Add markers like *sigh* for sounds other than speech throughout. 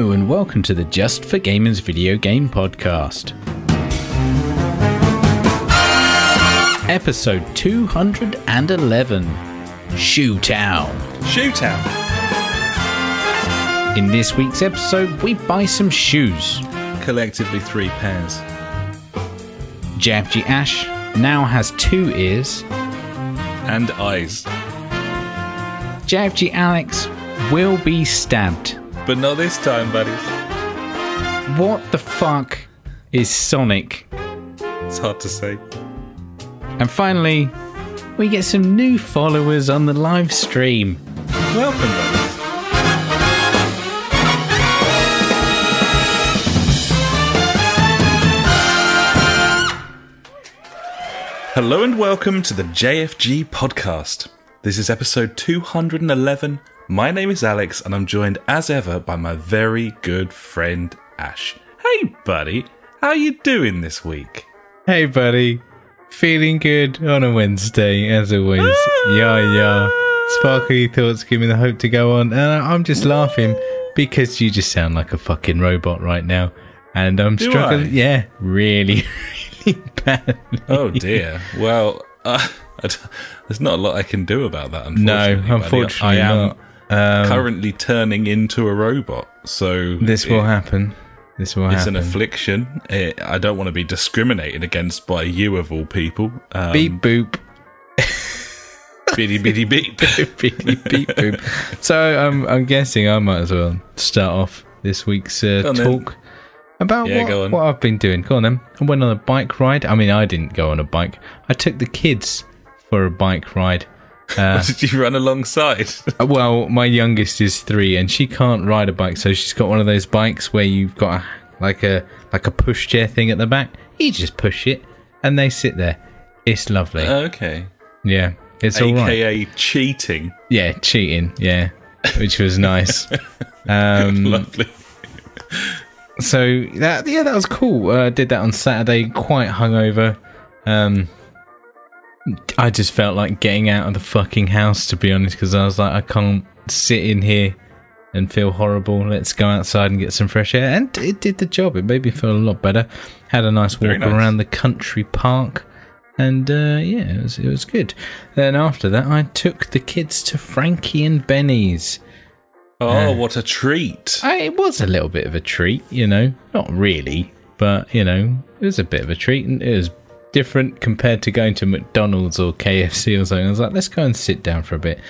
Hello, and welcome to the Just for Gamers video game podcast. Episode 211 Shoe Town. Shootout. In this week's episode, we buy some shoes. Collectively three pairs. JFG Ash now has two ears. And eyes. JFG Alex will be stabbed. But not this time, buddies. What the fuck is Sonic? It's hard to say. And finally, we get some new followers on the live stream. Welcome, buddies. Hello and welcome to the JFG podcast. This is episode 211. My name is Alex and I'm joined as ever by my very good friend Ash. Hey buddy, how you doing this week? Hey, buddy. Feeling good on a Wednesday, as always. yeah, yeah. Sparkly thoughts give me the hope to go on. And I'm just laughing because you just sound like a fucking robot right now. And I'm Do struggling. I? Yeah, really, *laughs* really bad. Oh dear. Well, uh, *laughs* there's not a lot I can do about that. No, Unfortunately, buddy. unfortunately I am not. Um, currently turning into a robot. So this will happen. This will happen. It's an affliction. Eh, I don't want to be discriminated against by you of all people. Um, beep boop. *laughs* bitty bitty *laughs* beep. beep beep boop. So um, I'm guessing I might as well start off this week's uh, on then. talk about Yeah, what, what I've been doing. Go on then. I went on a bike ride. I mean, I didn't go on a bike. I took the kids for a bike ride. Uh, *laughs* Did you run alongside? *laughs* well, my youngest is three, and she can't ride a bike, so she's got one of those bikes where you've got a, like a like a pushchair thing at the back. You just push it, and they sit there. It's lovely. okay. yeah, it's all right. AKA cheating. Yeah, cheating. Yeah, which was nice. *laughs* um, Lovely. so that yeah, that was cool. Uh, did that on Saturday, quite hungover. Um, I just felt like getting out of the fucking house to be honest, because I was like, I can't sit in here and feel horrible. Let's go outside and get some fresh air, and it did the job. It made me feel a lot better. Had a nice walk nice. around the country park. And uh, yeah, it was, it was good. Then after that, I took the kids to Frankie and Benny's. Oh, what a treat. I, it was a little bit of a treat, you know. Not really, but you know, it was a bit of a treat, and it was different compared to going to McDonald's or KFC or something. I was like, let's go and sit down for a bit.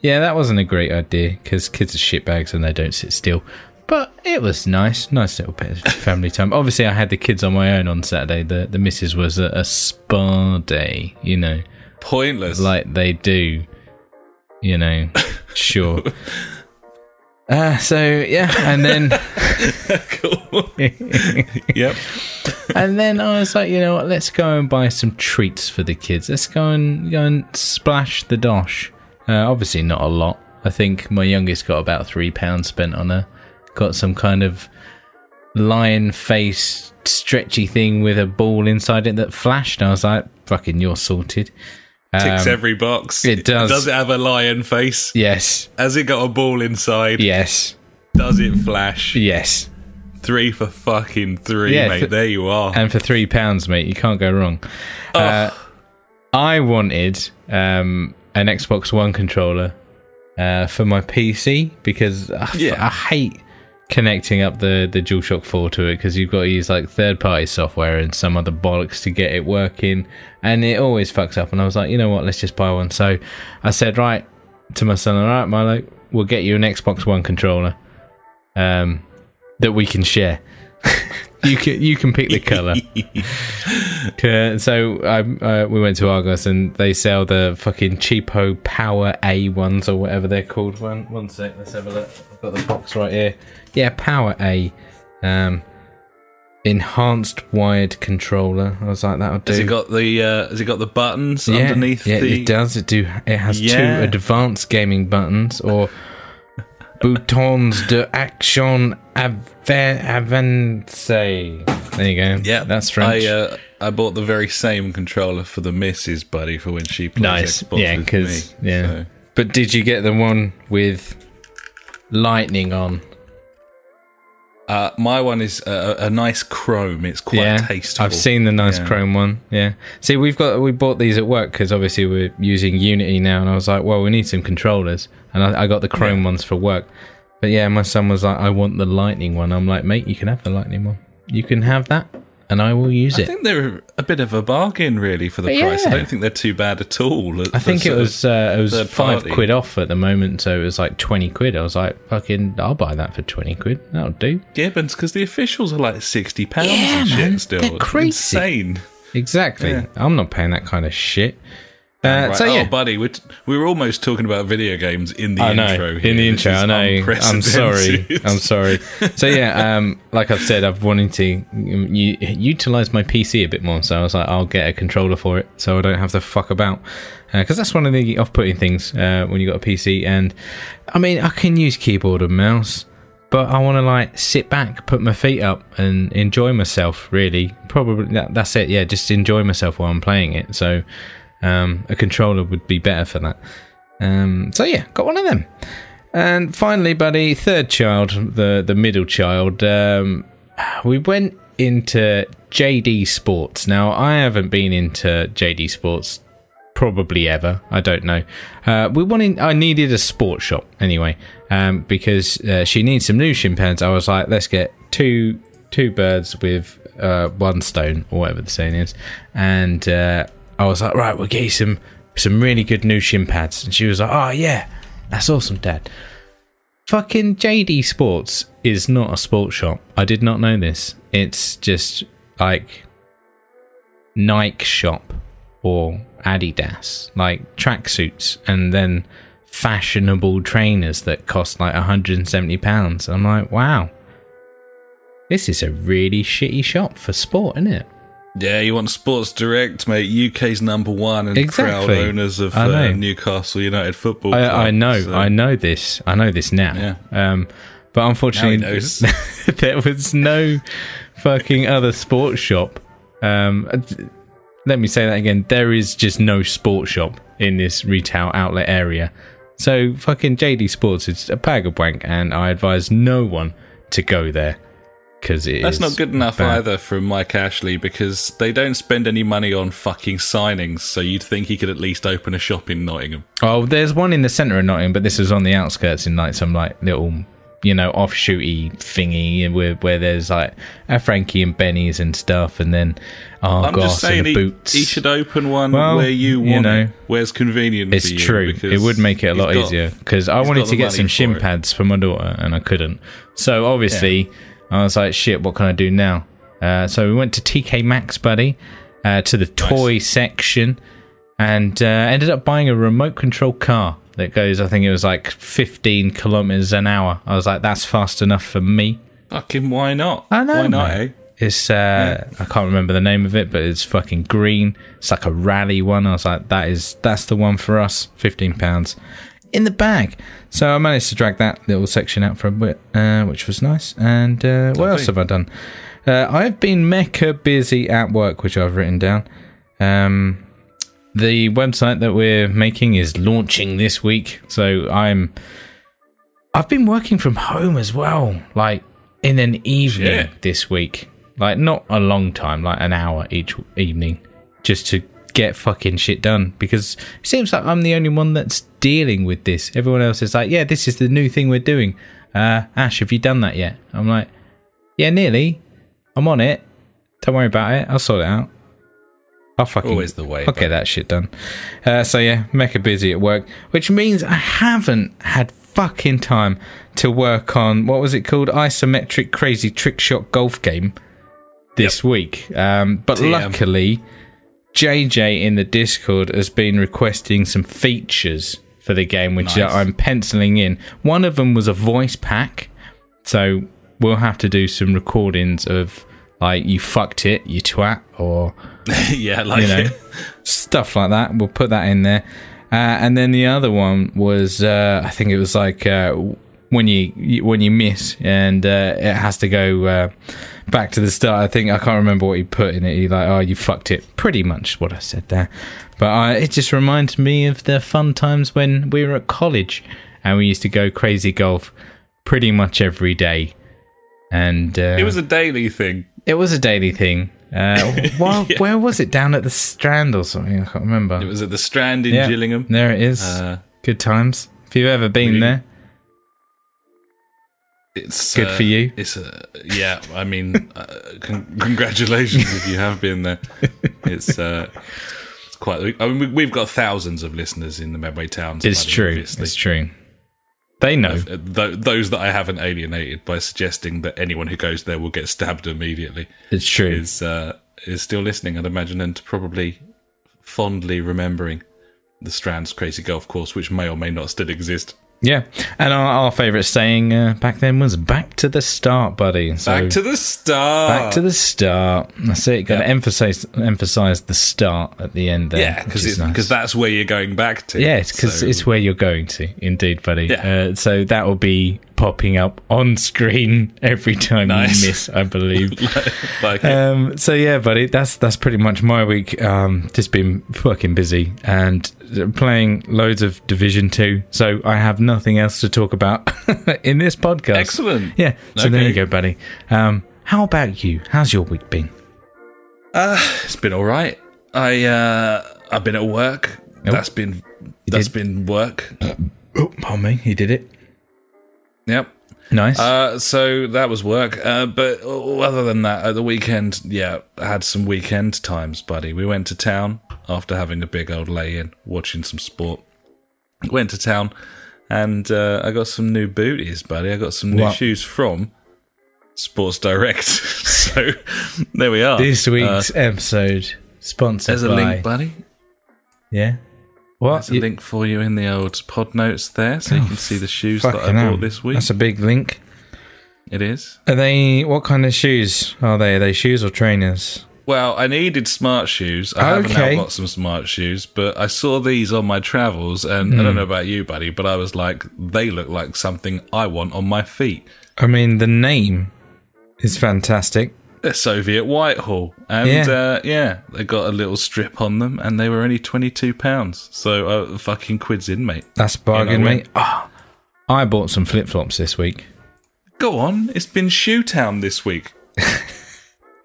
Yeah, that wasn't a great idea because kids are shitbags and they don't sit still. But it was nice, nice little bit of family time. Obviously, I had the kids on my own on Saturday. The the missus was a, a spa day, you know, Pointless. like they do, you know. Sure. *laughs* Uh, so yeah, and then *laughs* cool. *laughs* yep. and then I was like, you know what? Let's go and buy some treats for the kids. Let's go and go and splash the dosh. Uh, obviously, not a lot. I think my youngest got about three pounds spent on her. Got some kind of lion face stretchy thing with a ball inside it that flashed. I was like, "Fucking, you're sorted." Ticks Um, every box. it does. Does it have a lion face? Yes, Has it got a ball inside? yes, Does it flash? yes. Three for fucking three, Yeah, mate. th- there you are. and for three pounds, mate, you can't go wrong. Uh, I wanted um, an Xbox One controller uh, for my PC because I, Yeah. I hate connecting up the the DualShock 4 to it because you've got to use like third party software and some other bollocks to get it working, and it always fucks up. And I was like, you know what, let's just buy one. So I said, right to my son, all right, Milo, we'll get you an Xbox One controller um, that we can share. *laughs* you can you can pick the color. *laughs* Uh, so um, uh, we went to Argos and they sell the fucking cheapo Power A ones or whatever they're called. One one sec, let's have a look. I've got the box right here. Yeah, Power A, um, enhanced wired controller. I was like, that'll do. Has it got the uh, Has it got the buttons yeah, underneath yeah, the? it does. It do. It has Yeah. two advanced gaming buttons or *laughs* boutons de action ava- avance. There you go. Yeah, that's French. I uh, I bought the very same controller for the missus, buddy, for when she plays Nice. Xbox yeah, because yeah. So- But did you get the one with lightning on? Uh, my one is a, a nice chrome. It's quite yeah, tasteful. I've seen the nice Yeah. chrome one. Yeah. See, we've got we bought these at work because obviously we're using Unity now, and I was like, well, we need some controllers, and I, I got the chrome Yeah. ones for work. But yeah, my son was like, I want the lightning one. I'm like, mate, you can have the lightning one. You can have that, and I will use I it. I think they're a bit of a bargain, really, for the But price. I don't think they're too bad at all. I think it was uh, it was five party. quid off at the moment, so it was like twenty quid. I was like, fucking, I'll buy that for twenty quid. That'll do. Yeah, but because the officials are like sixty pounds Yeah, and shit man, still. they're crazy. Insane. Exactly. Yeah. I'm not paying that kind of shit. Uh, Right. So yeah, Oh, buddy, we're t- we were almost talking about video games in the I know intro. here. in the intro. I know. I'm sorry. I'm *laughs* sorry. So yeah, um, like I've said, I've wanted to um, u- utilize my PC a bit more. So I was like, I'll get a controller for it, so I don't have to fuck about. Because that's one of the off-putting things uh, when you got a PC. And I mean, I can use keyboard and mouse, but I want to like sit back, put my feet up, and enjoy myself. Really, probably that, that's it. Yeah, just enjoy myself while I'm playing it. So um, a controller would be better for that. Um, so yeah, got one of them. And finally, buddy, third child, the the middle child. Um, we went into JD Sports. Now, I haven't been into JD Sports probably ever. I don't know. Uh, we wanted. I needed a sports shop anyway, um, because uh, she needs some new shin. I was like, let's get two two birds with uh, one stone, or whatever the saying is. And uh, I was like, right, we'll get you some some really good new shin pads. And she was like, oh yeah, that's awesome, Dad. Fucking JD Sports is not a sports shop. I did not know this. It's just like Nike shop or Adidas, like tracksuits, and then fashionable trainers that cost like 170 pounds. I'm like, wow, this is a really shitty shop for sport, isn't it? Yeah, you want Sports Direct, mate. UK's number one and proud Exactly. owners of uh. Newcastle United Football Club. I, I know, so- I know this, I know this now. Yeah. Um, but unfortunately, *laughs* there was no fucking other sports shop. Um, let me say that again. There is just no sports shop in this retail outlet area. So fucking JD Sports is a bag of wank, and I advise no one to go there because That's not good enough bad. either from Mike Ashley because they don't spend any money on fucking signings, so you'd think he could at least open a shop in Nottingham. Oh, there's one in the centre of Nottingham, but this is on the outskirts in like some like little, you know, offshooty thingy where where there's like a Frankie and Benny's and stuff, and then oh I'm gosh, and the boots. he should open one Well, where you you want know, it, where's convenient it's you. true. It would make it a lot got- easier because I wanted to get some shin pads for my daughter, and I couldn't. So obviously, I was like, shit, what can I do now? Uh, so we went to TK Maxx, buddy, uh, to the toy section, and uh, ended up buying a remote control car that goes. I think it was like 15 kilometers an hour. I was like, that's fast enough for me. Fucking why not? I know, Why not, eh? It's uh, I can't remember the name of it, but it's fucking green. It's like a rally one. I was like, that is that's the one for us. Fifteen pounds in the bag. So I managed to drag that little section out for a bit, uh, which was nice. And uh, what else have I done? Uh, I've been mecca busy at work, which I've written down. Um, the website that we're making is launching this week, so I'm. I've been working from home as well, like in an evening Shit. this week. Like not a long time, like an hour each evening, just to get fucking shit done. Because it seems like I'm the only one that's dealing with this. Everyone else is like, "Yeah, this is the new thing we're doing." Uh, Ash, have you done that yet? I'm like, "Yeah, nearly. I'm on it. Don't worry about it. I'll sort it out." I'll fucking Always the way, I'll get that shit done. Uh, so yeah, mecca busy at work, which means I haven't had fucking time to work on what was it called, isometric crazy trick shot golf game this week. Um, but TM. luckily, JJ in the Discord has been requesting some features for the game, which Nice. I'm penciling in. One of them was a voice pack, so we'll have to do some recordings of like you fucked it, you twat, or *laughs* yeah, like you know, stuff like that. We'll put that in there. Uh, and then the other one was, uh, I think it was like uh, when you when you miss and uh, it has to go uh, back to the start. I think I can't remember what he put in it. He like, oh, you fucked it. Pretty much what I said there. But uh, it just reminds me of the fun times when we were at college and we used to go crazy golf pretty much every day. and uh, It was a daily thing. it was a daily thing. Uh, *laughs* Yeah. Where was it? Down at the Strand or something? I can't remember. It was at the Strand in Yeah. Gillingham. There it is. Uh, Good times. If you've ever been Really? there, It's Good uh, for you. It's a yeah. I mean, uh, con- congratulations if you have been there. *laughs* It's uh, it's quite. I mean, we, we've got thousands of listeners in the Medway towns. it's true. obviously. It's true. They know. Uh, th- those that I haven't alienated by suggesting that anyone who goes there will get stabbed immediately It's true. is uh, is still listening, I'd imagine, and probably fondly remembering the Strand's crazy golf course, which may or may not still exist. Yeah, and our, our favourite saying uh, back then was "back to the start, buddy." So Back to the start. back to the start. That's it. Got to emphasize emphasize the start at the end there. yeah, which because nice. because that's where you're going back to. yeah, because So- it's where you're going to. Indeed, buddy. Yeah. Uh, so that will be popping up on screen *laughs* every time Nice. you miss, I believe. *laughs* like. Um, so yeah, buddy, that's that's pretty much my week. Um, just been fucking busy and playing loads of Division Two. So I have nothing else to talk about *laughs* in this podcast. Excellent. Yeah. So there you go, buddy. Um, how about you? How's your week been? Uh, it's been all right. I uh, I've been at work. That's been that's been work. Oh, pardon me. He did it. Yep. Nice. Uh, so that was work. Uh, but other than that, at the weekend, yeah, I had some weekend times, buddy. We went to town after having a big old lay in, watching some sport. Went to town, and uh, I got some new booties, buddy. I got some new What? shoes from Sports Direct. *laughs* so there we are. this Uh, week's episode sponsored there's a by. link, buddy. Yeah. What? There's a You- link for you in the old pod notes there, so you Oh, can see the shoes that I bought this week. That's a big link. It is. Are they? What kind of shoes are they? Are they shoes or trainers? Well, I needed smart shoes. I Okay. now got some smart shoes, but I saw these on my travels, and I Hmm. don't know about you, buddy, but I was like, they look like something I want on my feet. I mean, the name is fantastic. They're Soviet Whitehall, and Yeah. uh, yeah they got a little strip on them, and they were only twenty two pounds. So uh, fucking quids in, mate. That's a bargain, You know mate. Ah, I bought some flip flops this week. Go on, it's been Shoe Town this week. *laughs*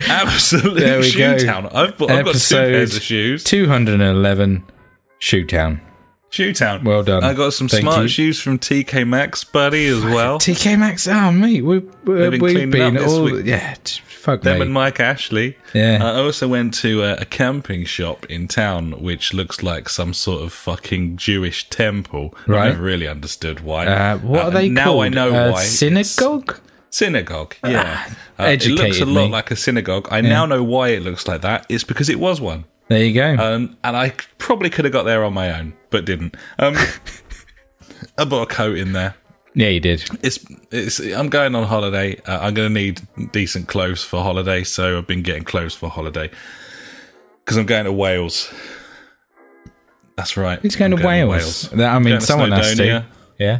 Absolute There we Shoe go. Town. I've, bought, I've got two pairs of shoes. 211 Shoe Town. Shoe Town. Well done. I got some Thank smart you. shoes from TK Maxx, buddy, as well. TK Maxx, oh, mate, we, we, been we've cleaning been all. week. Yeah, fuck Them and Mike Ashley. Yeah. I also went to a, a camping shop in town, which looks like some sort of fucking Jewish temple. Right. I never really understood why. uh, what are they now called? I know Uh, why. It's Synagogue? Synagogue, yeah. Uh, it looks a lot me. like a synagogue. I now know why it looks like that. It's because it was one. There you go. Um, and I probably could have got there on my own, but didn't. Um, I bought *laughs* a coat in there. yeah, you did. It's, it's. I'm going on holiday. Uh, I'm going to need decent clothes for holiday, so I've been getting clothes for holiday because I'm going to Wales. That's right. Who's going I'm to Wales? That- I mean, someone has to. Yeah.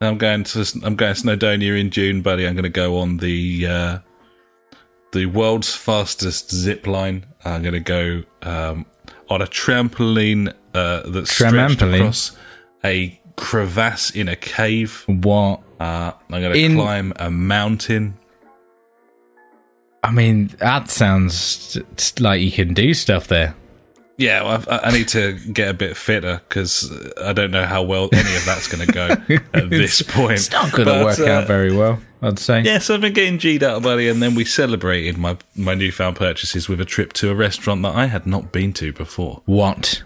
I'm going to I'm going to Snowdonia in June, buddy. I'm going to go on the uh, the world's fastest zip line. I'm going to go um, on a trampoline uh, that's stretched across a crevasse in a cave. What? Uh, I'm going to In- climb a mountain. I mean, that sounds like you can do stuff there. Yeah, well, I, I need to get a bit fitter because I don't know how well any of that's going to go *laughs* at this point. It's not going to work uh, out very well, I'd say. Yeah, so I've been getting G'd out, buddy, and then we celebrated my my newfound purchases with a trip to a restaurant that I had not been to before. What?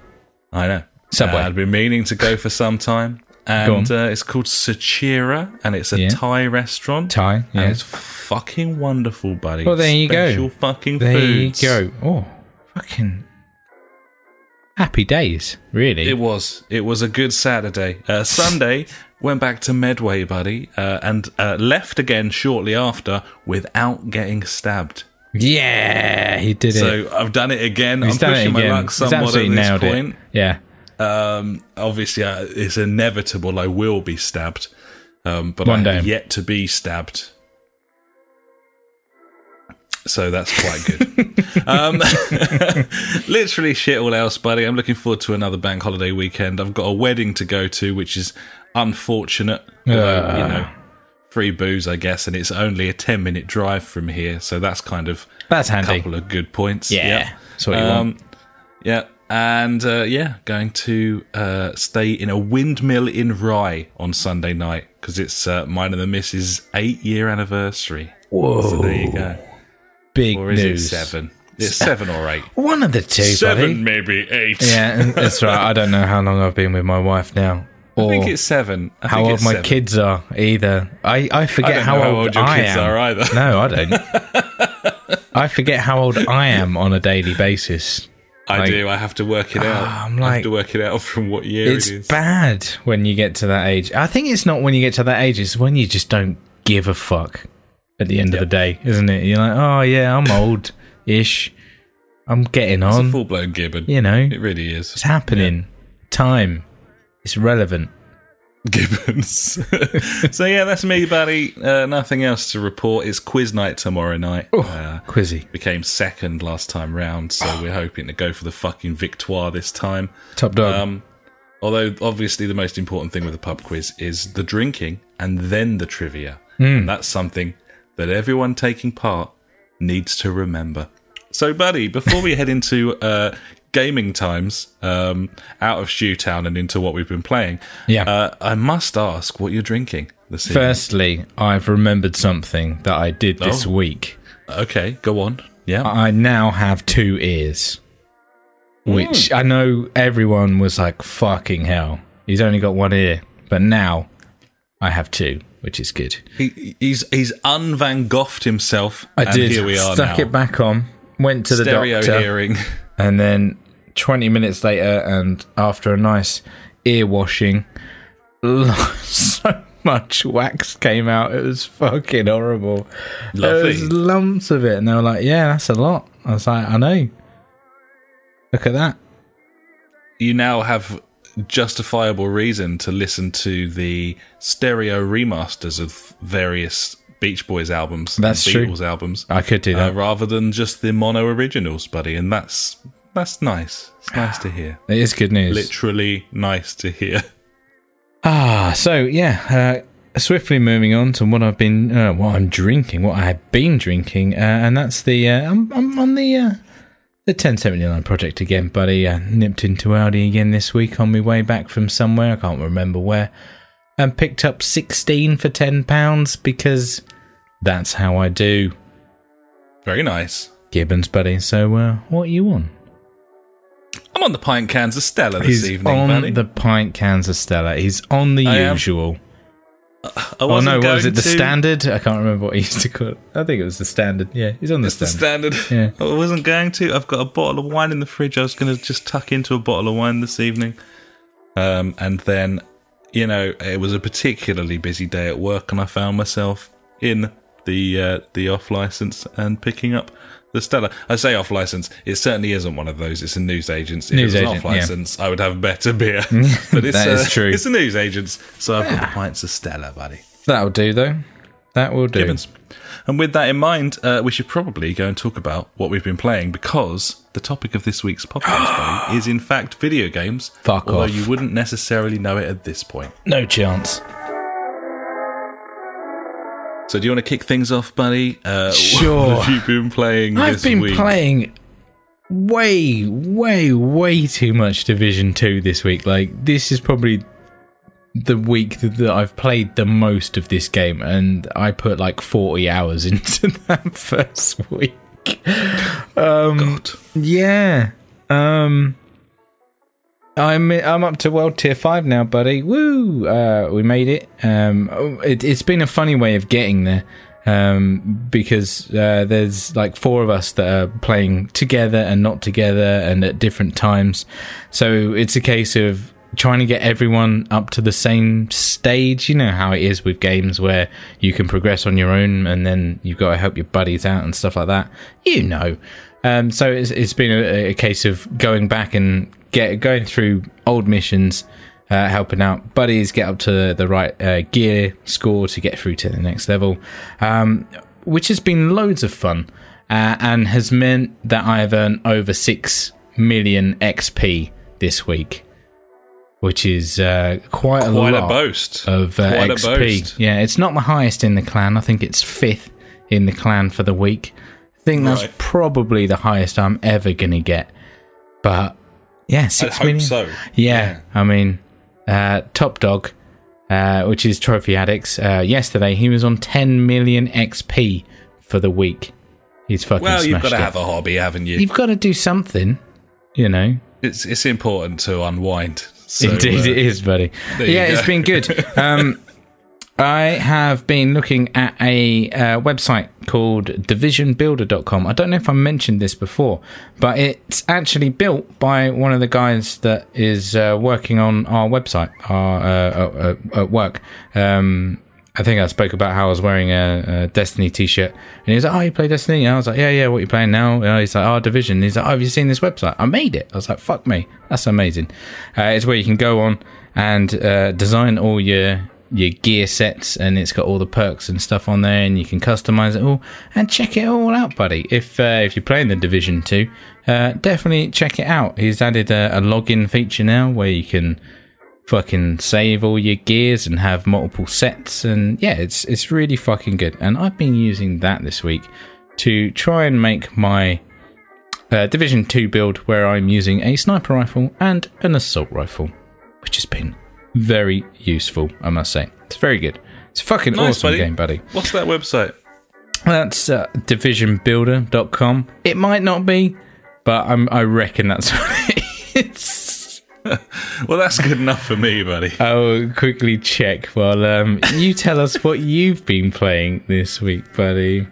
I know. Subway. Uh, I'd been meaning to go for some time. And uh, it's called Sachira, and it's a Yeah. Thai restaurant. Thai, And yeah. it's fucking wonderful, buddy. Well, there you go. Special fucking There foods. you go. Oh, fucking happy days, really. It was. It was a good Saturday. Uh, *laughs* Sunday went back to Medway, buddy, uh, and uh, left again shortly after without getting stabbed. yeah, he did it. So I've done it again. He's I'm pushing my luck somewhat at this point. it. Yeah. Um, obviously, uh, it's inevitable. I will be stabbed, um, but One I have yet to be stabbed. So that's quite good. *laughs* um, *laughs* literally shit all else, buddy. I'm looking forward to another bank holiday weekend. I've got a wedding to go to, which is unfortunate. although, Uh. you know, free booze, I guess, and it's only a ten minute drive from here, so that's kind of That's a handy. couple of good points. Yeah, Yeah. that's what you Um, want. Yeah, and uh, yeah, going to uh, stay in a windmill in Rye on Sunday night because it's uh, mine and the missus' eight year anniversary. Whoa, So there you go. Big Or is news. it seven? It's seven or eight. *laughs* One of the two, seven, buddy. maybe eight. Yeah, *laughs* that's right. I don't know how long I've been with my wife now, I or think it's seven. I how old my seven. kids are either. I, I forget I how, old, old your I kids am. are either. No, I don't. I forget how old I am on a daily basis. I like- do. I have to work it out. Ah, I'm I have like- to work it out from what year It's it is. bad when you get to that age. I think it's not when you get to that age, it's when you just don't give a fuck at the end of the day, isn't it? You're like, oh, yeah, I'm old ish. I'm getting It's a on. full blown gibbon. You know, It really is. it's happening. Time. It's relevant. Gibbons. *laughs* so yeah, that's me, buddy. Uh, nothing else to report. It's quiz night tomorrow night. Uh, Quizzy. became second last time round, so we're hoping to go for the fucking victoire this time. Top dog. Um, although obviously the most important thing with a pub quiz is the drinking and then the trivia. And that's something that everyone taking part needs to remember. So, buddy, before we head into *laughs* uh, gaming times um, out of Shoetown and into what we've been playing, Yeah. uh, I must ask what you're drinking this evening. Firstly, I've remembered something that I did this Oh. week. Okay, go on. Yeah. I now have two ears. Which I know everyone was like, fucking hell. He's only got one ear. But now I have two, which is good. He, he's he's unvan Goghed himself. I and did. Here we are Stuck now. it back on, went to the Stereo doctor, hearing. and then 20 minutes later, and after a nice ear washing, *laughs* so much wax came out. It was fucking horrible. There was lumps of it, and they were like, "Yeah, that's a lot." I was like, "I know." Look at that. you now have justifiable reason to listen to the stereo remasters of various Beach Boys albums, and That's true. Beatles albums, I could do uh, that. rather than just the mono originals, buddy. And that's that's nice. It's nice to hear. *sighs* it is good news. Literally nice to hear. *laughs* Ah, so yeah, uh, swiftly moving on to what I've been, uh, what I'm drinking, what I have been drinking, uh, and that's the uh, I'm, I'm on the uh, the 1079 project again, buddy. Uh, nipped into Aldi again this week on my way back from somewhere. I can't remember where, and picked up 16 for 10 pounds because that's how I do. Very nice. Gibbons, buddy. So, uh, what are you on? I'm on the pint cans of Stella this He's evening, on buddy. the pint cans of Stella. He's on the I am. I Oh no, was it the to- standard? I can't remember what he used to call it. I think it was the standard. Yeah, he's on the It's the standard. standard. Yeah. *laughs* I wasn't going to. I've got a bottle of wine in the fridge. I was going to just tuck into a bottle of wine this evening. Um, and then, you know, it was a particularly busy day at work, and I found myself in the uh, the off license and picking up the Stella. I say off license. It certainly isn't one of those. It's a news agents. If News it was agent, off yeah. license, I would have better beer. *laughs* but it's That is uh, true. It's a news agents, so I've got the pints of Stella, buddy. That'll do though. That will do. Gibbons. And with that in mind, uh, we should probably go and talk about what we've been playing because the topic of this week's podcast buddy, *gasps* is in fact video games. Fuck although off. you wouldn't necessarily know it at this point. No chance. So, do you want to kick things off, buddy? Uh, *laughs* Sure. What have you been playing I've been week? playing way, way, way too much Division Two this week. Like this is probably the week that, I've played the most of this game, and I put like forty hours *laughs* into that first week. God. Yeah. Um I'm I'm up to world tier 5 now, buddy. Woo! Uh we made it. Um it, it's been a funny way of getting there. Um because uh there's like four of us that are playing together and not together and at different times. So it's a case of trying to get everyone up to the same stage. You know how it is with games where you can progress on your own and then you've got to help your buddies out and stuff like that. You know. Um, so it's, it's been a, a case of going back and get going through old missions, uh, helping out buddies get up to the right uh, gear score to get through to the next level, um, which has been loads of fun uh, and has meant that I have earned over six million XP this week. which is uh, quite a Quite a lot boast. of uh, a XP. boast. Yeah, it's not my highest in the clan. I think it's fifth in the clan for the week. I think that's Right. probably the highest I'm ever going to get. But yeah, I six hope so. Yeah, I mean, uh, Top Dog, uh, which is Trophy Addicts, uh, yesterday he was on 10 million XP for the week. He's fucking Well, you've got to it. have a hobby, haven't you? You've got to do something, you know. It's it's important to unwind. So, Indeed, uh, it is, buddy. Yeah, it's been good. *laughs* Um, I have been looking at a uh, website called divisionbuilder.com. I don't know if I mentioned this before, but it's actually built by one of the guys that is uh, working on our website, our uh, at work. Um, I think I spoke about how I was wearing a, a Destiny t-shirt, and he was like, "Oh, you play Destiny?" And I was like, "Yeah, yeah. What are you playing now?" And he's like, "Oh, Division." And he's like, "Oh, have you seen this website? I made it." I was like, "Fuck me, that's amazing." Uh, it's where you can go on and uh, design all your your gear sets, and it's got all the perks and stuff on there, and you can customize it all and check it all out, buddy. If uh, if you're playing the Division two, uh, definitely check it out. He's added a, a login feature now where you can fucking save all your gears and have multiple sets and yeah it's it's really fucking good and i've been using that this week to try and make my uh, division 2 build where i'm using a sniper rifle and an assault rifle which has been very useful i must say it's very good it's a fucking Nice, awesome buddy. game buddy What's that website? that's uh, divisionbuilder.com it might not be but I'm, i reckon that's *laughs* what it is *laughs* Well, that's good enough for me, buddy. *laughs* I'll quickly check while um, you tell us what you've been playing this week, buddy.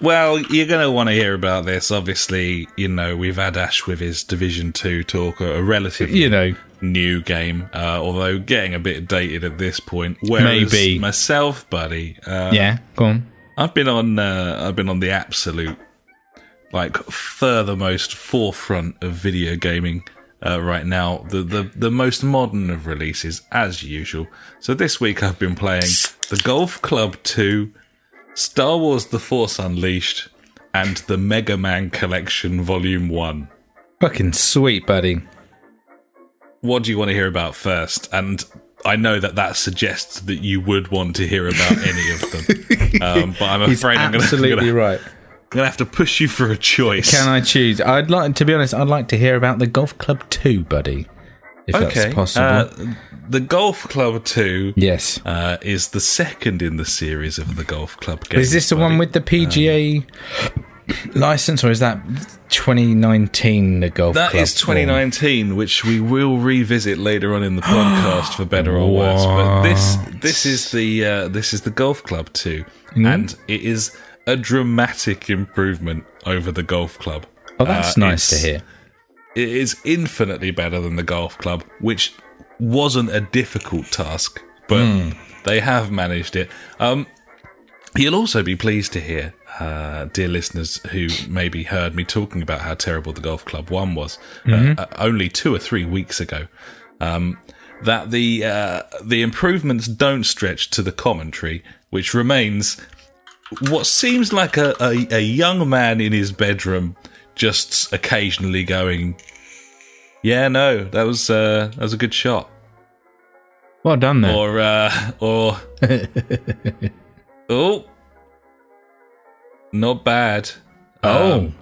Well, you're going to want to hear about this. Obviously, you know, we've had Ash with his Division 2 talk, a a relatively You know, new game, uh, although getting a bit dated at this point. Whereas Maybe. myself, buddy, uh, yeah, go on. I've been on uh, I've been on the absolute like furthermost forefront of video gaming uh, right now. The, the the most modern of releases, as usual. So this week I've been playing the Golf Club Two, Star Wars: The Force Unleashed, and the Mega Man Collection Volume One. Fucking sweet, buddy. What do you want to hear about first? And I know that that suggests that you would want to hear about *laughs* any of them, um, but I'm afraid I'm going absolutely to right. gonna have to push you for a choice. Can I choose? I'd like, to be honest, I'd like to hear about the Golf Club 2, buddy. If that's possible. Uh, the Golf Club 2 yes. uh, is the second in the series of the Golf Club games. Is this the one with the PGA license, or is that 2019, the Golf That Club? is 2019, which we will revisit later on in the podcast for better or worse. But this this is the uh, this is the Golf Club too Mm-hmm. and it is a dramatic improvement over the Golf Club. Oh, that's Uh, nice to hear. It is infinitely better than the golf club, which wasn't a difficult task, but Hmm. they have managed it. Um, you'll also be pleased to hear, uh, dear listeners who maybe heard me talking about how terrible the golf club one was Mm-hmm. uh, uh, only two or three weeks ago. Um, that the uh, the improvements don't stretch to the commentary, which remains what seems like a, a, a young man in his bedroom just occasionally going, "Yeah, no, that was uh, that was a good shot," Well done there. or uh, or *laughs* oh, not bad. oh. Um,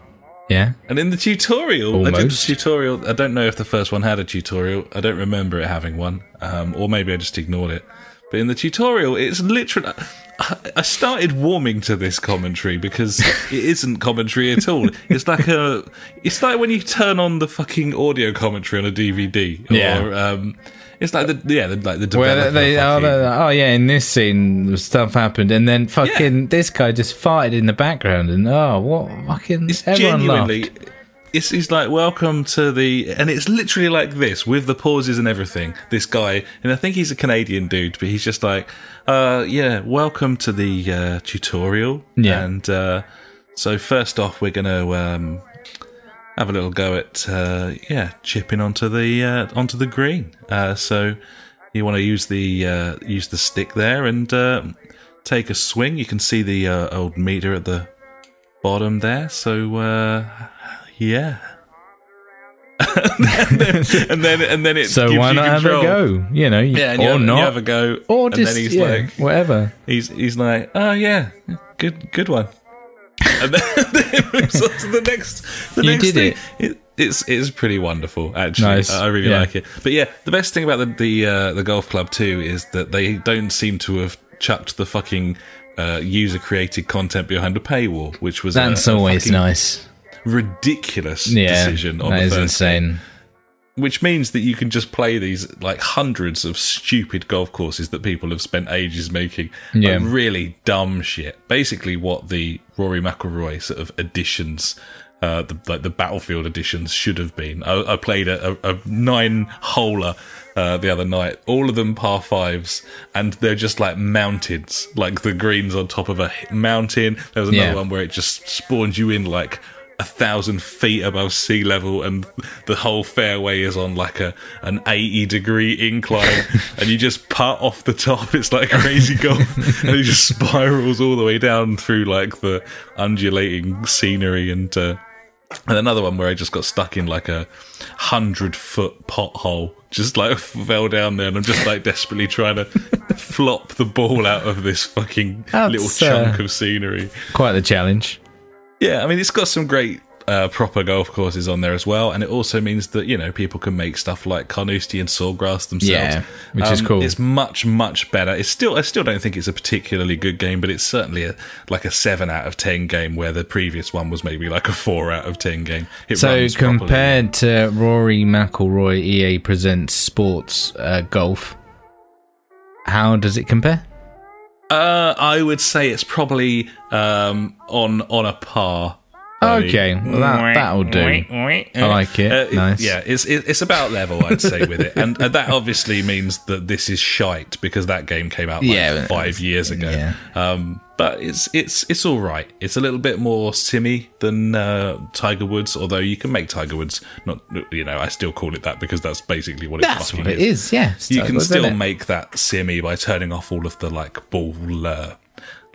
yeah. and in the tutorial, I did the Almost. tutorial. I don't know if the first one had a tutorial. I don't remember it having one, um, or maybe I just ignored it. But in the tutorial, it's literally. I- I started warming to this commentary because *laughs* it isn't commentary at all. It's like a. It's like when you turn on the fucking audio commentary on a DVD. Yeah. Um, it's like the yeah, the, like the Where developer they, oh, oh yeah, in this scene, stuff happened, and then fucking this guy just farted in the background, and oh, what fucking It's everyone genuinely. laughed. It's, he's like, welcome to the, and it's literally like this with the pauses and everything. This guy, and I think he's a Canadian dude, but he's just like, uh, yeah, welcome to the uh, tutorial. Yeah. And uh, so first off, we're gonna um, have a little go at, uh, yeah, chipping onto the uh, onto the green. Uh, so you want to use the uh, use the stick there and uh, take a swing. You can see the uh, old meter at the bottom there. So uh, yeah. *laughs* and, then, and then and then it So gives why you not have a go? You know, Yeah, and you or have, not, you have a go, or and just then he's yeah, like, whatever. he's he's like, oh yeah, good good one. And then, *laughs* it moves on to the next. The You next did thing. it. it. It's it's pretty wonderful actually. Nice. I really Yeah. like it. But yeah, the best thing about the the uh, the golf club too is that they don't seem to have chucked the fucking uh, user created content behind a paywall, which was a- That's a always fucking nice. ridiculous Yeah, decision on that the is insane. Which means that you can just play these like hundreds of stupid golf courses that people have spent ages making. Yeah. Like, really dumb shit. Basically, what the Rory McIlroy sort of editions. Uh, the, like the battlefield editions should have been. I, I played a, a, a nine holer uh, the other night, all of them par fives, and they're just like mountains, like the greens on top of a mountain. There was another Yeah. one where it just spawned you in like a thousand feet above sea level and the whole fairway is on like a an 80 degree incline *laughs* and you just putt off the top it's like crazy golf *laughs* and it just spirals all the way down through like the undulating scenery and uh, and another one where I just got stuck in like a hundred foot pothole, just like *laughs* fell down there, and I'm just like desperately trying to flop the ball out of this fucking That's, little chunk uh, of scenery. Quite the challenge. Yeah, I mean, it's got some great uh, proper golf courses on there as well, and it also means that you know people can make stuff like Carnoustie and Sawgrass themselves. Yeah, which is Um, cool. It's much much better. It's still I still don't think it's a particularly good game, but it's certainly a, like a seven out of ten game, where the previous one was maybe like a four out of ten game. It So runs properly. compared to Rory McIlroy, EA presents Sports uh, Golf. How does it compare? Uh, I would say it's probably um, on on a par. Okay, well that that'll do. I like it. Uh, nice. Yeah, it's it's about level, I'd say, with it, and, and that *laughs* obviously means that this is shite because that game came out like Yeah, five years ago. yeah. Um, but it's it's it's all right. It's a little bit more simmy than uh, Tiger Woods, although you can make Tiger Woods not. You know, I still call it that because that's basically what it That's what it is. Yeah, It's You can Woods, still make that simmy by turning off all of the like ball, uh,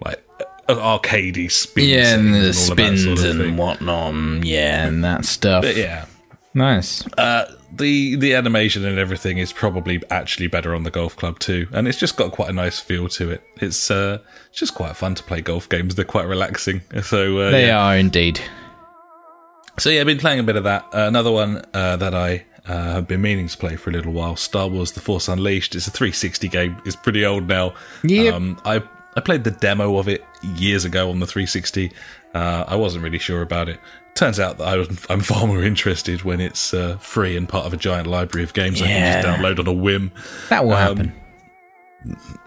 like uh, arcadey spins. Yeah, and all the spins sort of and whatnot. and Yeah, and that stuff. But yeah. Nice. Uh, the the animation and everything is probably actually better on the golf club too, and it's just got quite a nice feel to it. It's uh, it's just quite fun to play golf games. They're quite relaxing. *laughs* So uh, They yeah. are indeed. So yeah, I've been playing a bit of that. Uh, another one uh, that I uh, have been meaning to play for a little while, Star Wars: The Force Unleashed. It's a 360 game. It's pretty old now. Yeah. Um, I I played the demo of it years ago on the 360. Uh, I wasn't really sure about it. Turns out that I I'm far more interested when it's uh, free and part of a giant library of games I can just download on a whim. That will Um, happen.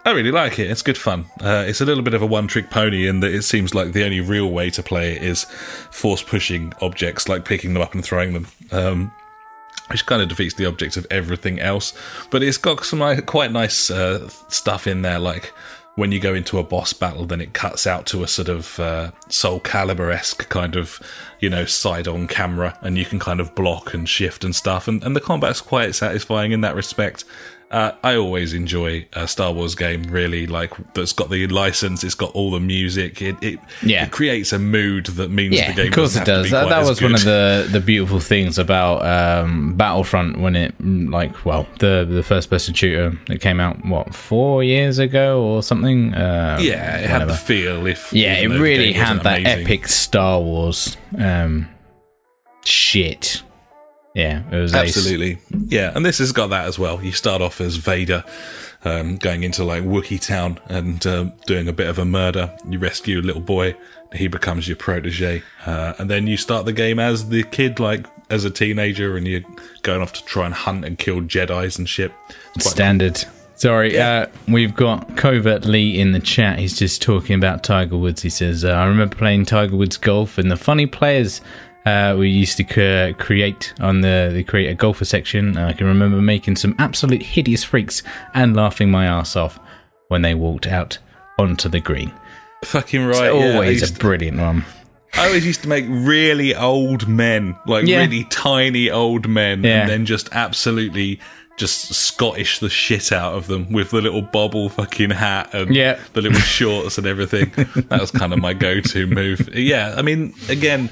I really like it. It's good fun. Uh, it's a little bit of a one-trick pony in that it seems like the only real way to play it is force pushing objects, like picking them up and throwing them, um, which kind of defeats the object of everything else. But it's got some like, quite nice uh, stuff in there, like when you go into a boss battle, then it cuts out to a sort of uh, Soul Calibur esque kind of, you know, side-on camera, and you can kind of block and shift and stuff. And, and the combat's quite satisfying in that respect. Uh, I always enjoy a Star Wars game, really, like that's got the license, it's got all the music, it it, Yeah. it creates a mood that means Yeah, the game of course it does. That, that as was one of the, the beautiful things about um, Battlefront when it, like, well, the the first person shooter that came out, what, four years ago or something? Uh, Yeah, it had the feel. If Yeah, it really had that amazing. epic Star Wars um, shit. Yeah, it was ace. Absolutely. Yeah, and this has got that as well. You start off as Vader, um, going into like Wookiee Town and um, doing a bit of a murder. You rescue a little boy, he becomes your protege, uh, and then you start the game as the kid, like as a teenager, and you're going off to try and hunt and kill Jedi's and shit. Standard. Sorry, uh, we've got Covert Lee in the chat. He's just talking about Tiger Woods. He says, uh, I remember playing Tiger Woods golf and the funny players uh, we used to c- create on the, the create a golfer section. I can remember making some absolute hideous freaks and laughing my ass off when they walked out onto the green. fucking right. yeah. I Always used a brilliant one. I always used to make really old men, like Yeah. really tiny old men, Yeah. and then just absolutely just Scottish the shit out of them with the little bobble fucking hat and Yeah. the little shorts and everything. that was kind of my go-to move. *laughs* Yeah, I mean, again,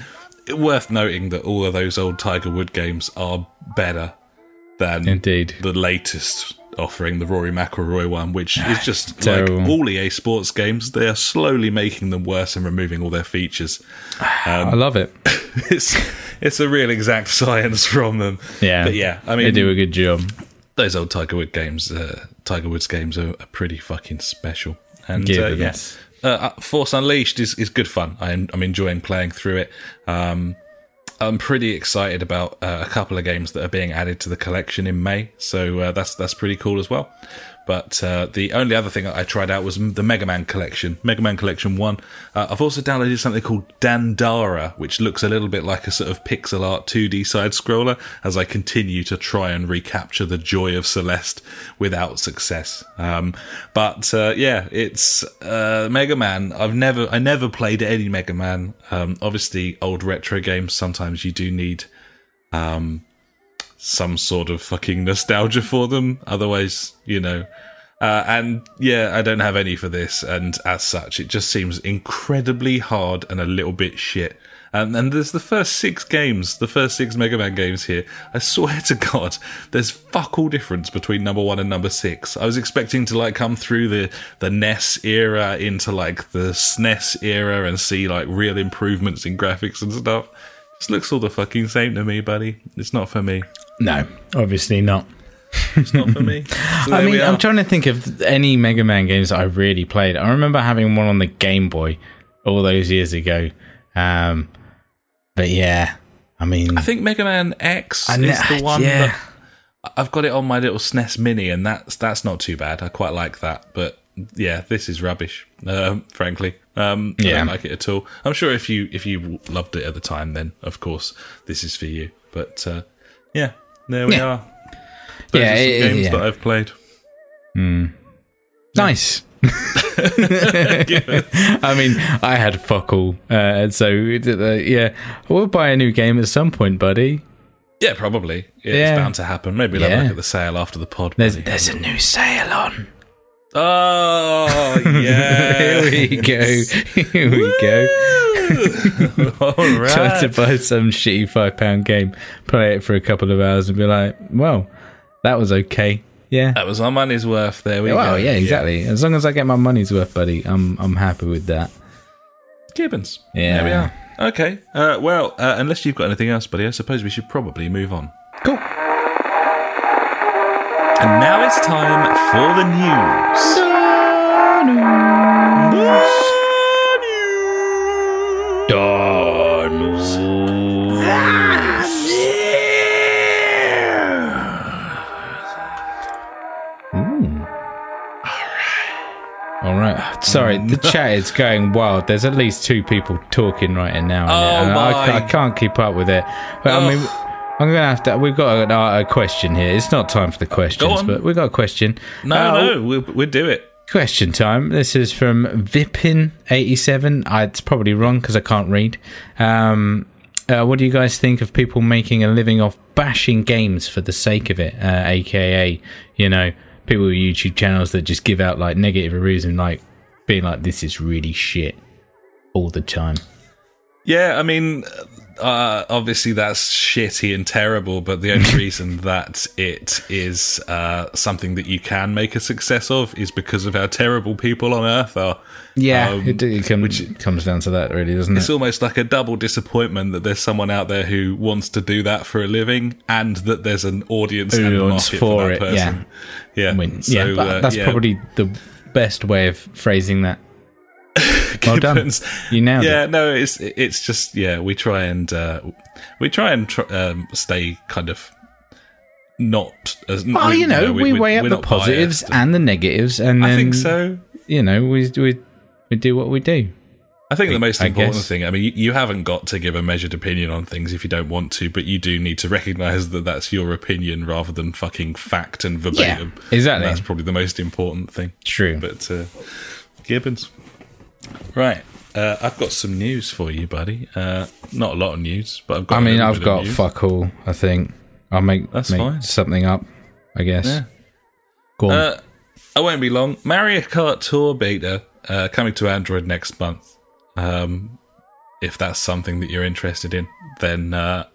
worth noting that all of those old Tiger Wood games are better than Indeed. the latest offering, the Rory McIlroy one, which is just like all EA Sports games. They are slowly making them worse and removing all their features. *sighs* I love it. *laughs* It's it's a real exact science from them. Yeah. but yeah, I mean They do a good job. those old Tiger Wood games, uh, Tiger Woods games are, are pretty fucking special. And uh, yes, uh, uh, Force Unleashed is, is good fun. I'm, I'm enjoying playing through it. Um, I'm pretty excited about uh, a couple of games that are being added to the collection in May, so uh, that's that's pretty cool as well. But uh, the only other thing I tried out was the Mega Man collection, Mega Man Collection One. Uh, I've also downloaded something called Dandara, which looks a little bit like a sort of pixel art 2D side scroller. As I continue to try and recapture the joy of Celeste without success. Um, but uh, yeah, it's uh, Mega Man. I've never, I never played any Mega Man. Um, obviously, old retro games. Sometimes you do need um, some sort of fucking nostalgia for them. Otherwise, you know. Uh, and yeah, I don't have any for this, and as such, it just seems incredibly hard and a little bit shit. And, and there's the first six games, the first six Mega Man games here. I swear to God, there's fuck all difference between number one and number six. I was expecting to like come through the the NES era into like the SNES era and see like real improvements in graphics and stuff. This looks all the fucking same to me, buddy. It's not for me. No, obviously not. It's not for me. *laughs* So I mean. I'm trying to think of any Mega Man games that I really played. I remember having one on the Game Boy all those years ago. Um, but yeah, I mean, I think Mega Man X I kn- is the *laughs* one yeah. that I've got it on my little SNES Mini, and that's that's not too bad. I quite like that, but yeah, this is rubbish. Um, frankly, um, I don't like it at all. I'm sure if you if you loved it at the time, then of course this is for you. But uh, yeah, there we Yeah. are. Those Yeah, are it- games yeah. that I've played. nice. *laughs* I mean, I had fuck all, uh, so uh, yeah, we'll buy a new game at some point, buddy. Yeah, probably. Yeah, Yeah. It's bound to happen. Maybe Yeah. look at the sale after the pod. There's buddy. there's a new sale on. Oh yeah. *laughs* Here we go. Here we go. *laughs* All Try to buy some shitty five pound game, play it for a couple of hours, and be like, "Well, that was okay." Yeah. That was our money's worth. There we go. Well, yeah, exactly. As long as I get my money's worth, buddy, I'm I'm happy with that. Gibbons. Yeah. There we are. Okay. Uh, well, uh, unless you've got anything else, buddy, I suppose we should probably move on. Cool. And now it's time for the news. News. News. News. News. All right. Sorry, the mm. chat is going wild. There's at least two people talking right now. Oh and I, I can't keep up with it. But I mean, I'm gonna have to. We've got a, a question here. It's not time for the questions, but we've got a question. No, Uh, no, we'll, we'll do it. Question time. This is from Vipin87. I, it's probably wrong because I can't read. Um, uh, what do you guys think of people making a living off bashing games for the sake of it? Uh, AKA, you know, people with YouTube channels that just give out like negative reviews and like being like, this is really shit all the time. Yeah, I mean, uh, obviously that's shitty and terrible, but the only *laughs* reason that it is uh, something that you can make a success of is because of how terrible people on Earth are. Yeah, Um, it, it, come, it comes down to that, really, doesn't It's it? It's almost like a double disappointment that there's someone out there who wants to do that for a living, and that there's an audience and market for for, that it, person. Yeah, I mean, So, yeah, uh, that's yeah. probably the best way of phrasing that. Well *laughs* done. You nailed it. yeah, no, it's it's just yeah. We try and uh, we try and tr- um, stay kind of not as Well, you know, we, weigh up the positives biased. and the negatives, and then I think so. you know we we we do what we do. I think the most I important guess. thing. I mean, you, you haven't got to give a measured opinion on things if you don't want to, but you do need to recognise that that's your opinion rather than fucking fact and verbatim. exactly. And that's probably the most important thing. True. But uh, Gibbons, right? Uh, I've got some news for you, buddy. Uh, not a lot of news, but I've got. I mean, I've got fuck all. I think I'll make That's make fine. something up. I guess. Yeah. Go on. Uh, I won't be long. Mario Kart Tour beta uh, coming to Android next month. Um, if that's something that you're interested in, then uh,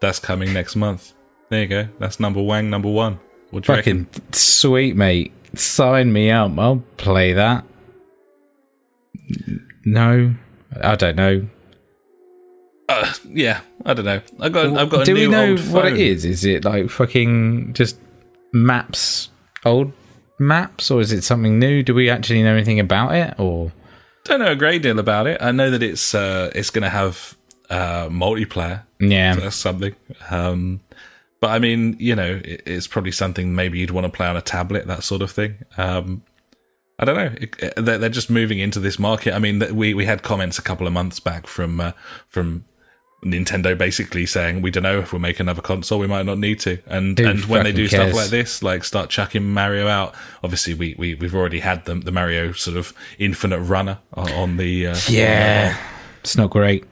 that's coming next month. There you go. That's number Wang number one. What do you reckon? Fucking sweet, mate. Sign me up. I'll play that. No, I don't know. Uh, yeah, I don't know. I got. I've got. A Do new we know what it is? Is it like fucking just maps, old maps, or is it something new? Do we actually know anything about it? Or Don't know a great deal about it. I know that it's uh, it's going to have uh, multiplayer. yeah, So that's something. Um, but I mean, you know, it, it's probably something maybe you'd want to play on a tablet, that sort of thing. Um, I don't know. It, it- they're, they're just moving into this market. I mean, we we had comments a couple of months back from uh, from Nintendo basically saying we don't know if we'll make another console, we might not need to. And and when they do cares? stuff like this, like start chucking Mario out. Obviously, we we we've already had the the Mario sort of infinite runner on, on the uh, yeah, it's not great.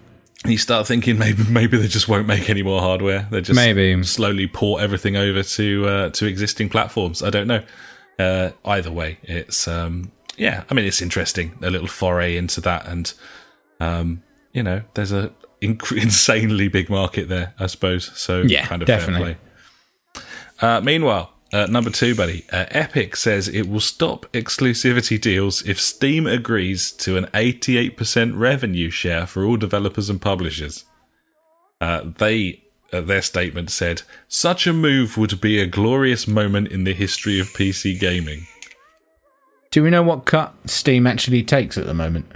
you start thinking maybe maybe they just won't make any more hardware. They just Maybe. slowly port everything over to uh, to existing platforms. I don't know. Uh, either way, it's um, yeah. I mean, it's interesting. A little foray into that, and um, you know, there's a inc- *laughs* insanely big market there. I suppose. So Yeah, kind of definitely. fair play. Uh, meanwhile. Uh, number two, buddy. Uh, Epic says it will stop exclusivity deals if Steam agrees to an 88% revenue share for all developers and publishers. Uh, they, uh, their statement said, "Such a move would be a glorious moment in the history of PC gaming." Do we know what cut Steam actually takes at the moment?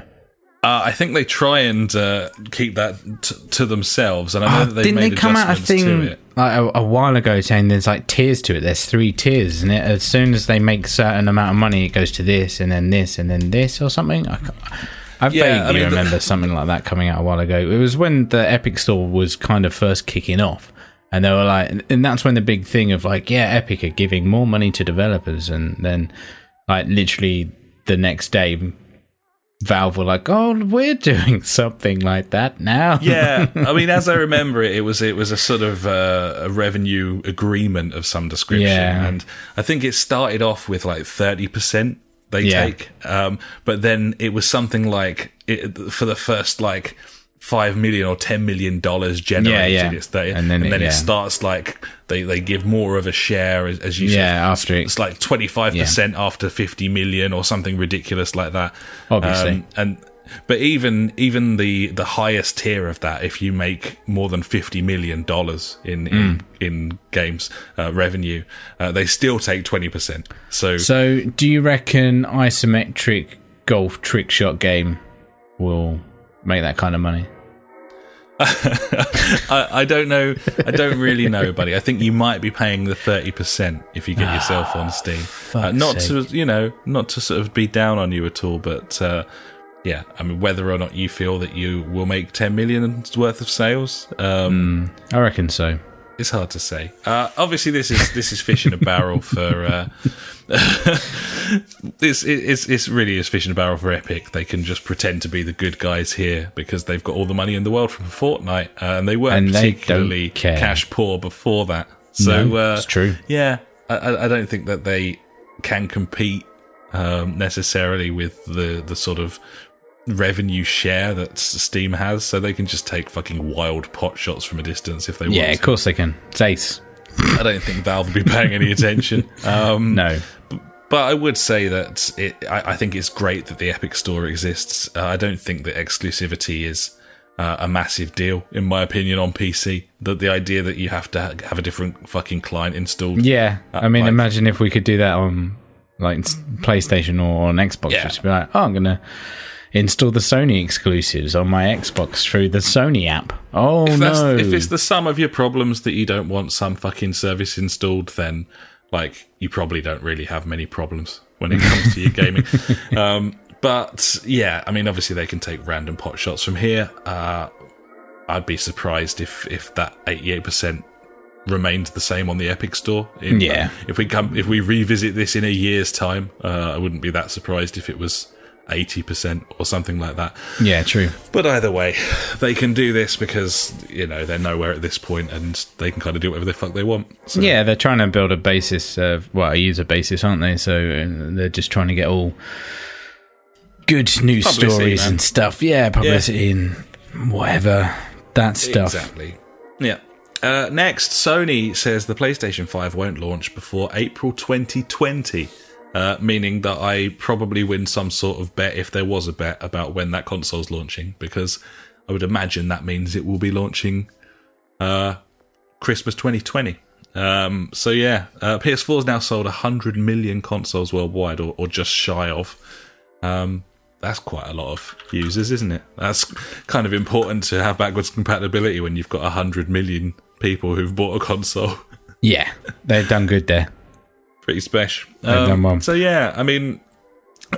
Uh, I think they try and uh, keep that t- to themselves, and I know Oh, they've didn't made they come out a thing to it. like a, a while ago saying there's like tiers to it? There's three tiers, it? As soon as they make certain amount of money, it goes to this, and then this, and then this, or something. I, can't- I Yeah, vaguely I mean, remember something like that coming out a while ago. It was when the Epic Store was kind of first kicking off, and they were like, and that's when the big thing of like, yeah, Epic are giving more money to developers, and then like literally the next day. Valve were like, "Oh, we're *laughs* doing something like that now." yeah, I mean, as I *laughs* remember it, it was it was a sort of uh, a revenue agreement of some description, Yeah. and I think it started off with like thirty percent they Yeah. take, um, but then it was something like it, for the first like five million or ten million dollars generated. Yeah, yeah. 30, And and then then, it- it, yeah. starts like they they give more of a share as, as you said. yeah. After it, It's like twenty five percent after fifty million or something ridiculous like that. Obviously. Um, and but even even the the highest tier of that, if you make more than fifty million dollars in Mm. in, in games uh, revenue, uh, they still take twenty percent. So, So, do you reckon isometric golf trick shot game will make that kind of money? *laughs* I, I don't know. I don't really know, *laughs* buddy. I think you might be paying the thirty percent if you get yourself on Steam. Uh, not sake. to you know, not to sort of be down on you at all, but. Uh, yeah, I mean, whether or not you feel that you will make 10 million worth of sales, um, I reckon so. It's hard to say. Uh, obviously, this is this is fish in a barrel for. Uh, *laughs* this it's it's really is fish in a barrel for Epic. They can just pretend to be the good guys here because they've got all the money in the world from Fortnite, uh, and they weren't And they particularly cash poor before that. So No, uh, it's true. Yeah, I- I, I don't think that they can compete um, necessarily with the the sort of revenue share that Steam has, so they can just take fucking wild pot shots from a distance if they Yeah, want. Yeah, of course they can. It's Ace. I don't think Valve will be paying any attention. *laughs* Um, No. but I would say that it, I, I think it's great that the Epic Store exists. Uh, I don't think that exclusivity is uh, a massive deal, in my opinion, on PC. That the idea that you have to ha- have a different fucking client installed. Yeah. I mean, like- imagine if we could do that on like PlayStation or on Xbox. Yeah. Just be like, oh, I'm going to install the Sony exclusives on my Xbox through the Sony app. Oh, If, no. if it's the sum of your problems that you don't want some fucking service installed, then like you probably don't really have many problems when it comes to your *laughs* gaming. Um, but yeah, I mean, obviously they can take random pot shots from here. Uh, I'd be surprised if if that eighty eight percent remained the same on the Epic Store. In, Yeah. if we come if we revisit this in a year's time, uh, I wouldn't be that surprised if it was. 80% or something like that. yeah, true. But either way, they can do this because, you know, they're nowhere at this point and they can kind of do whatever the fuck they want. So, Yeah, they're trying to build a basis of well, a user basis, aren't they? So uh, they're just trying to get all good news Publicity, stories man. and stuff. Yeah, publicity and whatever that stuff. Exactly. Yeah. Uh, next, Sony says the PlayStation 5 won't launch before April 2020, uh, meaning that I probably win some sort of bet if there was a bet about when that console's launching, because I would imagine that means it will be launching uh, Christmas 2020. Um, so yeah, uh, PS4 has now sold 100 million consoles worldwide, or, or just shy of. Um, that's quite a lot of users, isn't it? That's kind of important to have backwards compatibility when you've got 100 million people who've bought a console. Yeah, they've done good there. Pretty special. Um, so yeah, I mean,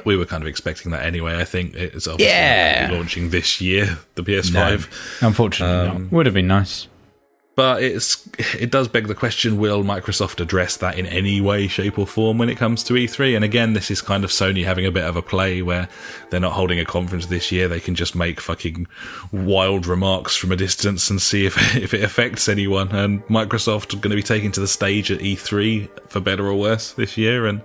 we were kind of expecting that anyway. I think it's obviously Yeah. not gonna be launching this year, the PS5. Unfortunately, Um, not. would have been nice. But it's it does beg the question: Will Microsoft address that in any way, shape, or form when it comes to E3? And again, this is kind of Sony having a bit of a play where they're not holding a conference this year. They can just make fucking wild remarks from a distance and see if *laughs* if it affects anyone. And Microsoft are going to be taken to the stage at E3 for better or worse this year, and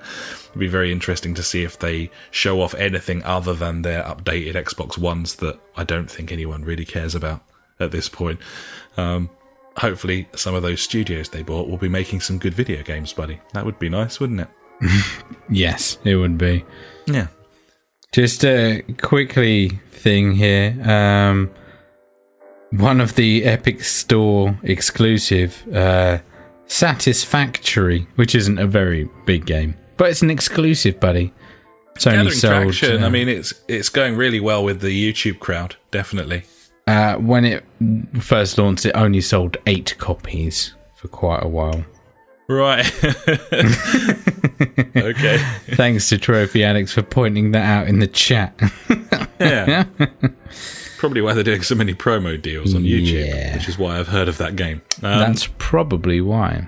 it'll be very interesting to see if they show off anything other than their updated Xbox Ones that I don't think anyone really cares about at this point. Um, hopefully some of those studios they bought will be making some good video games, buddy. That would be nice, wouldn't it? *laughs* Yes, it would be. Yeah. Just a quickly thing here. Um, one of the Epic Store exclusive, uh, Satisfactory, which isn't a very big game, but it's an exclusive, buddy. It's only Gathering sold. traction. uh, I mean, it's it's going really well with the YouTube crowd, definitely. Uh, when it first launched, it only sold eight copies for quite a while. Right. *laughs* okay. Thanks to Trophy Alex for pointing that out in the chat. Yeah. *laughs* Probably why they're doing so many promo deals on YouTube, Yeah. which is why I've heard of that game. Um, That's probably why.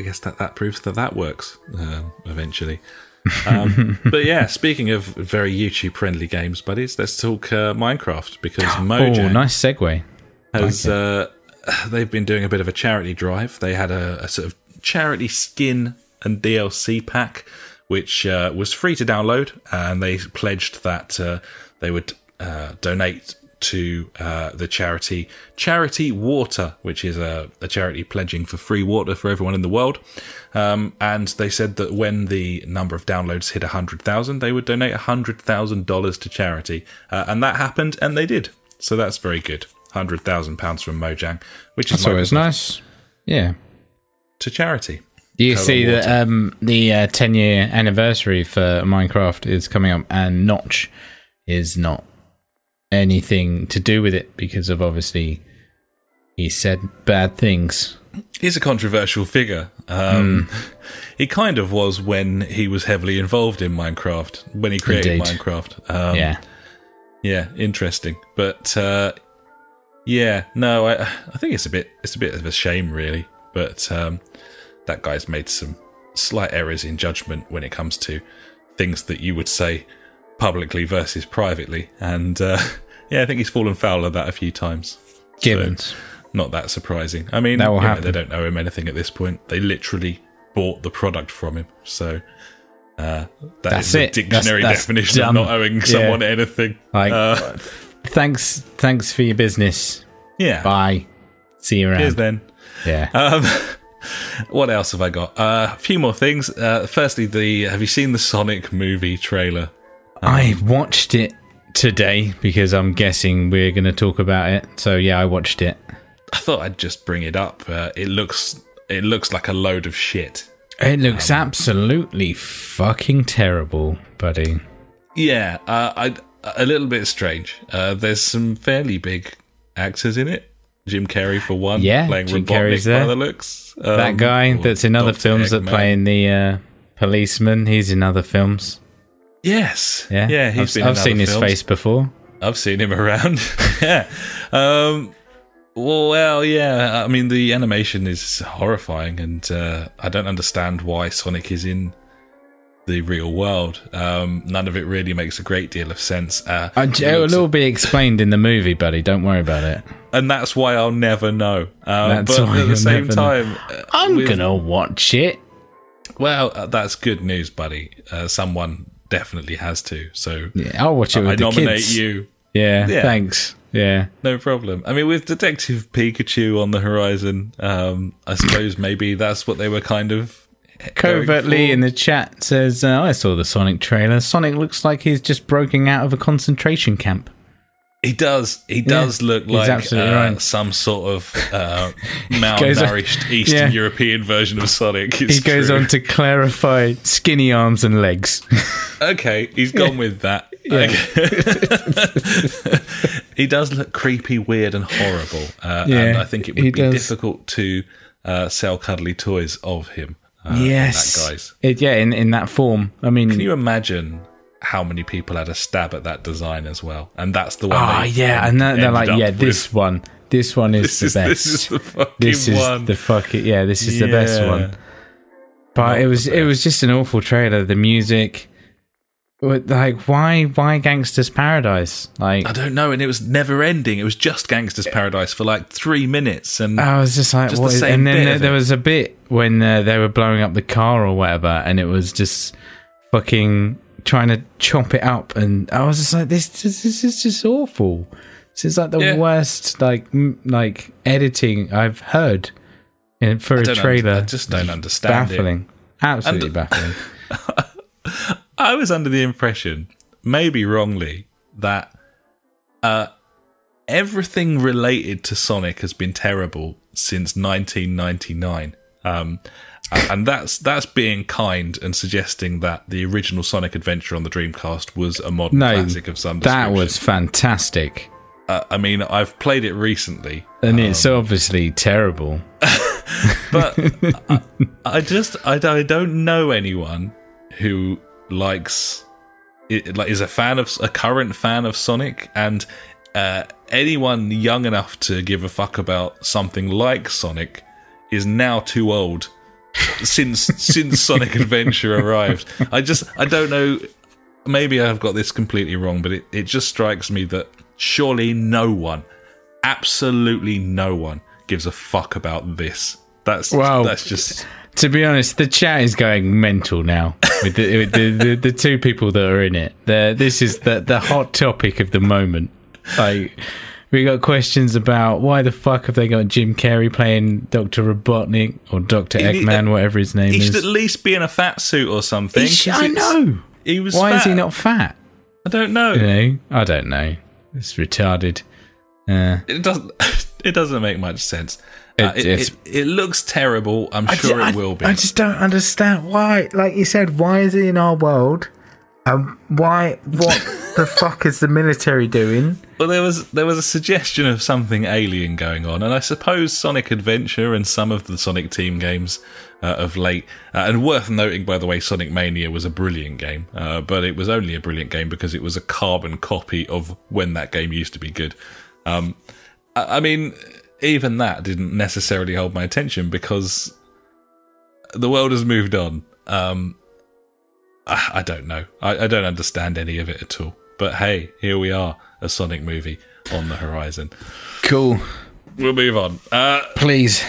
I guess that that proves that that works um, eventually. Um, but yeah, speaking of very YouTube friendly games, buddies, let's talk uh, Minecraft because Mojang *gasps* Oh, nice segue. has uh, *sighs* they've been doing a bit of a charity drive. They had a, a sort of charity skin and DLC pack, which uh, was free to download, and they pledged that uh, they would uh, donate to uh, the charity Charity Water, which is a, a charity pledging for free water for everyone in the world. Um, and they said that when the number of downloads hit 100,000, they would donate $100,000 to charity. Uh, and that happened, and they did. So that's very good. £100,000 from Mojang, which is always nice. Yeah. to charity. You Color see water. that um, the uh, 10 year anniversary for Minecraft is coming up, and Notch is not anything to do with it because of obviously he said bad things. He's a controversial figure. Um, Hmm. He kind of was when he was heavily involved in Minecraft, when he created Indeed. Minecraft. Um, yeah. Yeah, interesting. But uh, yeah, no, I I think it's a bit it's a bit of a shame really. But um, that guy's made some slight errors in judgment when it comes to things that you would say publicly versus privately, and uh, *laughs* yeah, I think he's fallen foul of that a few times. Gibbons. Not that surprising. I mean, That will you know, happen. they don't know him anything at this point. They literally bought the product from him, so. Uh, that That's is it. That's- dictionary that's definition done. of not owing Yeah. someone anything. Like, Uh, thanks, thanks for your business. yeah. Bye. See you around. Cheers then. Yeah. Um, *laughs* what else have I got? Uh, a few more things. Uh, firstly, the have you seen the Sonic movie trailer? I watched it today because I'm guessing we're going to talk about it. So yeah, I watched it. I thought I'd just bring it up. Uh, it looks it looks like a load of shit. It looks absolutely fucking terrible, buddy. Yeah, uh, I a little bit strange. Uh, there's some fairly big actors in it. Jim Carrey for one, Yeah, playing Jim Robotnik Carrey's by there. the looks. Um, that guy that's in other films that Eggman. playing the uh, policeman, he's in other films. Yes, Yeah, yeah. He's I've, been I've seen other his face before. I've seen him around. *laughs* yeah. Um, well, yeah. I mean, the animation is horrifying, and uh, I don't understand why Sonic is in the real world. Um, none of it really makes a great deal of sense. Uh, it It'll all be explained in the movie, buddy. Don't worry about it. and that's why I'll never know. Um, That's but why at the same never know. time, uh, I'm with- gonna watch it. Well, uh, that's good news, buddy. Uh, someone definitely has to. So Yeah, I'll watch it with I the nominate kids. you. Yeah, Yeah. thanks. Yeah. No problem. I mean, with Detective Pikachu on the horizon, um, I suppose maybe that's what they were kind of Covertly in the chat says, uh, I saw the Sonic trailer. Sonic looks like he's just broken out of a concentration camp. He does. He does look like uh, right. some sort of uh, *laughs* Goes on- malnourished Eastern Yeah. European version of Sonic. He goes true. on to clarify skinny arms and legs. *laughs* Okay, he's gone with that. Okay. *laughs* he does look creepy, weird, and horrible. Uh, and I think it would be does. difficult to uh, sell cuddly toys of him. Uh, yes. that guy's. It, yeah, in, in that form. I mean, Can you imagine how many people had a stab at that design as well? And that's the one. Ah, yeah, and then they're like, yeah, with. this one, this one is *laughs* This the is best. this is the fucking This is one. the fucking yeah. This is the best one. But Not it was it was just an awful trailer. The music, like why why Gangster's Paradise? Like I don't know, and it was never ending. It was just Gangster's Paradise for like three minutes, and I was just like, Just what the same and then there, there was a bit when uh, they were blowing up the car or whatever, and it was just fucking trying to chop it up, and I was just like, this this, this is just awful. This is like the Yeah. worst like m- like editing I've heard in, for a don't un- trailer. I just don't understand it. baffling, absolutely And- baffling. *laughs* I was under the impression, maybe wrongly, that uh, everything related to Sonic has been terrible since 1999. Um, and that's that's being kind and suggesting that the original Sonic Adventure on the Dreamcast was a modern No, classic of some that was fantastic, Uh, I mean, I've played it recently, and it's Um, obviously terrible. *laughs* but I, I just I, don't- I don't know anyone who likes it, like is a fan of a current fan of Sonic and uh, anyone young enough to give a fuck about something like Sonic is now too old since since Sonic Adventure arrived. I just I don't know maybe I've got this completely wrong but it, it just strikes me that surely no one absolutely no one gives a fuck about this. That's Well, that's just To be honest, the chat is going mental now with the, with the, the, the two people that are in it. The, this is the, the hot topic of the moment. Like, we got questions about why the fuck have they got Jim Carrey playing Dr. Robotnik or Dr. He- Eggman, whatever his name is. he should at least be in a fat suit or something. He sh- 'cause I know. He was Why is he not fat? I don't know. You know, I don't know. It's retarded. Uh, It doesn't *laughs* it doesn't make much sense. Uh, It- it, it, it looks terrible. I'm sure it will be. I just don't understand why. Like you said, why is it in our world? Um, why? What the *laughs* fuck is the military doing? Well, there was there was a suggestion of something alien going on, and I suppose Sonic Adventure and some of the Sonic Team games uh, of late, uh, and worth noting by the way, Sonic Mania was a brilliant game, uh, but it was only a brilliant game because it was a carbon copy of when that game used to be good. Um, I, I mean, even that didn't necessarily hold my attention because the world has moved on. Um, I, I don't know. I, I don't understand any of it at all. But hey, here we are, a Sonic movie on the horizon. cool. We'll move on. Uh, Please.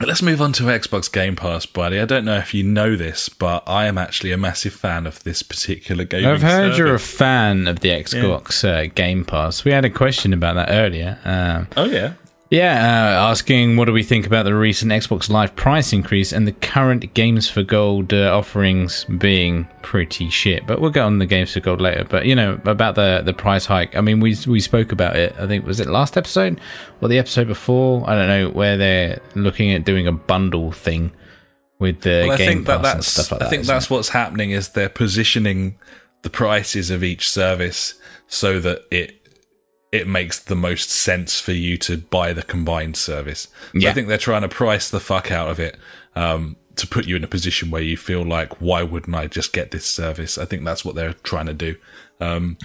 let's move on to Xbox Game Pass, buddy. I don't know if you know this, but I am actually a massive fan of this particular game. I've heard you're a fan of the Xbox uh, Game Pass. We had a question about that earlier. Um, Oh yeah. Yeah, uh, asking what do we think about the recent Xbox Live price increase and the current Games for Gold uh, offerings being pretty shit. But we'll get on the Games for Gold later. But you know about the the price hike. I mean, we we spoke about it. I think was it last episode or the episode before? I don't know where they're looking at doing a bundle thing with the Well, I Game think that Pass and stuff like that. I think that's what's happening is they're positioning the prices of each service so that it it makes the most sense for you to buy the combined service. So Yeah. I think they're trying to price the fuck out of it um, to put you in a position where you feel like, why wouldn't I just get this service? I think that's what they're trying to do. Um,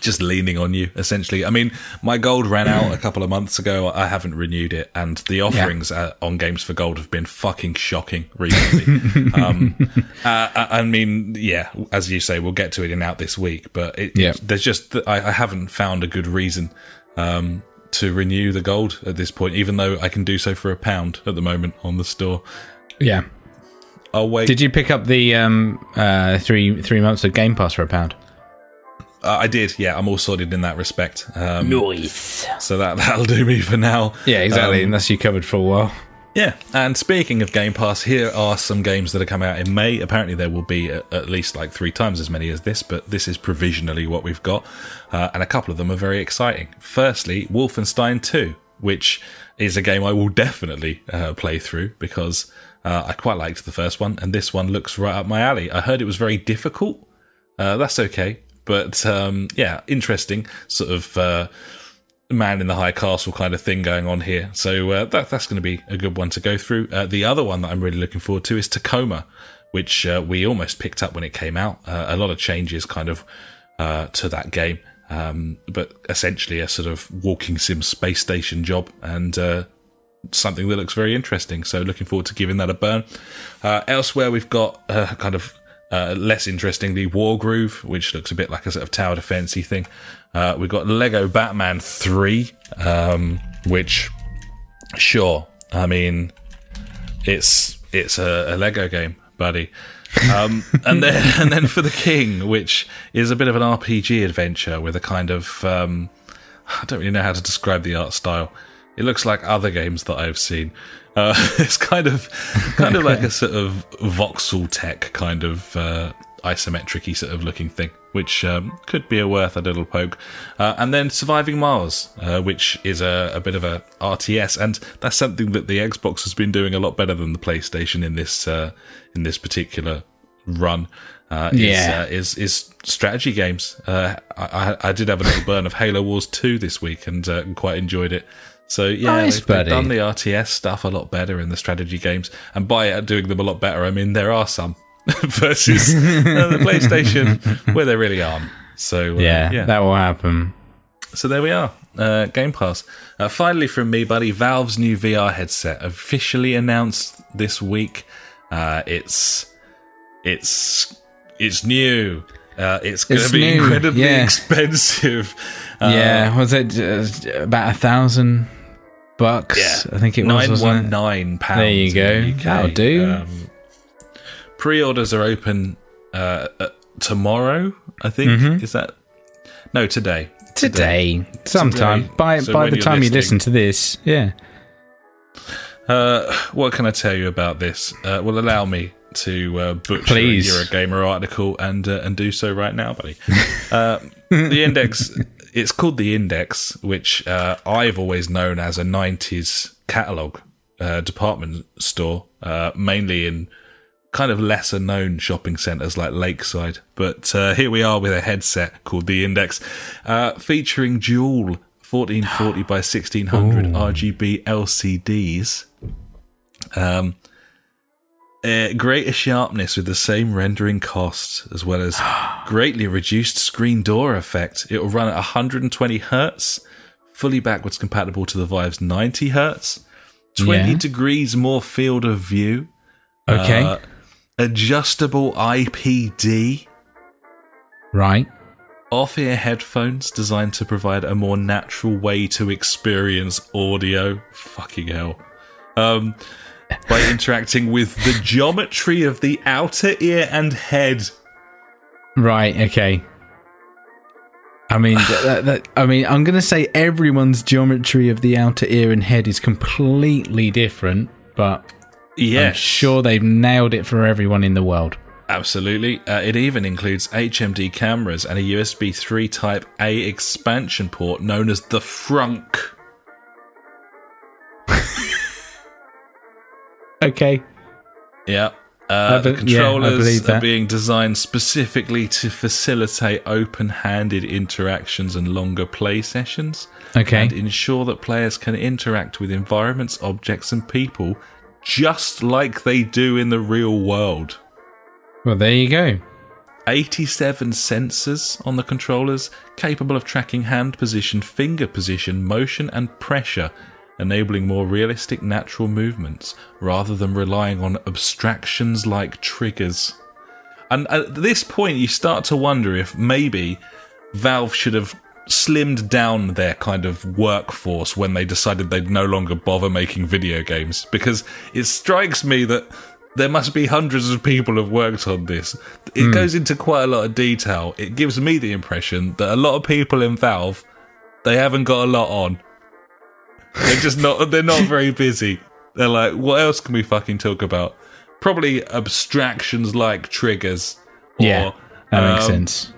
just leaning on you, essentially. I mean, my gold ran out a couple of months ago. I haven't renewed it, and the offerings uh, on Games for Gold have been fucking shocking recently. *laughs* um, uh, I mean, yeah, as you say, we'll get to it in out this week, but it, Yeah. there's just I, I haven't found a good reason um, to renew the gold at this point, even though I can do so for a pound at the moment on the store. yeah. I'll wait. Did you pick up the um uh three three months of Game Pass for a pound? Uh, I did, yeah. I'm all sorted in that respect. Um, Noise. So that *laughs* that'll do me for now. Yeah, exactly. Um, and that's you covered for a while. yeah, and speaking of Game Pass, here are some games that are coming out in May. Apparently, there will be at, at least like three times as many as this, but this is provisionally what we've got, uh, and a couple of them are very exciting. Firstly, Wolfenstein 2, which is a game I will *laughs* definitely uh, play through because uh, I quite liked the first one, and this one looks right up my alley. I heard it was very difficult. Uh, that's okay, but um, yeah, interesting sort of uh, man in the high castle kind of thing going on here. So uh, that that's going to be a good one to go through. Uh, the other one that I'm really looking forward to is Tacoma, which uh, we almost picked up when it came out. Uh, a lot of changes kind of uh, to that game, um, but essentially a sort of walking sim space station job and. Uh, Something that looks very interesting, so looking forward to giving that a burn. Elsewhere, we've got kind of uh, less interestingly, Wargroove, which looks a bit like a sort of tower defensey thing. Uh, we've got Lego Batman 3, um, which, sure, I mean, it's it's a, a Lego game, buddy. um, *laughs* and then *laughs* and then for the King, which is a bit of an RPG adventure with a kind of um, I don't really know how to describe the art style. It looks like other games that I've seen. Uh, *laughs* it's kind of kind of like a sort of voxel tech kind of uh, isometric sort of looking thing, which um, could be a worth a little poke. Uh, and then Surviving Mars, uh, which is a, a bit of a RTS, and that's something that the Xbox has been doing a lot better than the PlayStation in this uh, in this particular run. Uh, is, Yeah. uh, is is strategy games. Uh, I, I did have a little burn of Halo Wars two this week and uh, quite enjoyed it. So yeah, Nice, they've, they've done the RTS stuff a lot better in the strategy games, and by doing them a lot better, I mean there are some *laughs* versus uh, the PlayStation where there really aren't. So uh, Yeah, yeah, that will happen. so there we are. Uh, Game Pass. Uh, finally, from me, buddy, Valve's new VR headset officially announced this week. Uh, it's it's it's new. Uh, it's going to be new, incredibly yeah. *laughs* expensive. Uh, yeah, was it uh, about a thousand bucks? Yeah. I think it was. nine one nine pounds. There you go. the. That'll do. Um, pre-orders are open uh, uh, tomorrow. I think Mm-hmm. is that no today. Today, sometime Today. by So by the time you listen to this, yeah. Uh, what can I tell you about this? Uh, well, allow me to uh, butcher Please. a Eurogamer article and uh, and do so right now, buddy. *laughs* uh, the Index, it's called the Index, which uh, I've always known as a '90s catalog uh, department store, uh, mainly in kind of lesser known shopping centres like Lakeside. But uh, here we are with a headset called the Index, uh, featuring dual 1440 by 1600 *gasps* RGB LCDs. Um, uh, greater sharpness with the same rendering cost, as well as *gasps* greatly reduced screen door effect. It will run at 120 hertz, fully backwards compatible to the Vive's 90 hertz, 20 Yeah. degrees more field of view, Okay, uh, adjustable IPD, right. off ear headphones designed to provide a more natural way to experience audio. Fucking hell. Um, by interacting with the geometry of the outer ear and head. Right. Okay. I mean, *sighs* that, that, I mean, I'm going to say everyone's geometry of the outer ear and head is completely different, but I'm sure they've nailed it for everyone in the world. absolutely. Uh, it even includes HMD cameras and a USB 3 Type A expansion port known as the Frunk. Okay. Yeah. Uh, be- the controllers believe are being designed specifically to facilitate open handed interactions and longer play sessions. Okay. And ensure that players can interact with environments, objects, and people just like they do in the real world. Well, there you go. 87 sensors on the controllers, capable of tracking hand position, finger position, motion, and pressure, enabling more realistic natural movements rather than relying on abstractions like triggers. And at this point, you start to wonder if maybe Valve should have slimmed down their kind of workforce when they decided they'd no longer bother making video games. Because it strikes me that there must be hundreds of people have worked on this. It hmm. goes into quite a lot of detail. It gives me the impression that a lot of people in Valve they haven't got a lot on. They're just not. They're not very busy. They're like, what else can we fucking talk about? Probably abstractions like triggers. Or, Yeah, that makes um, sense.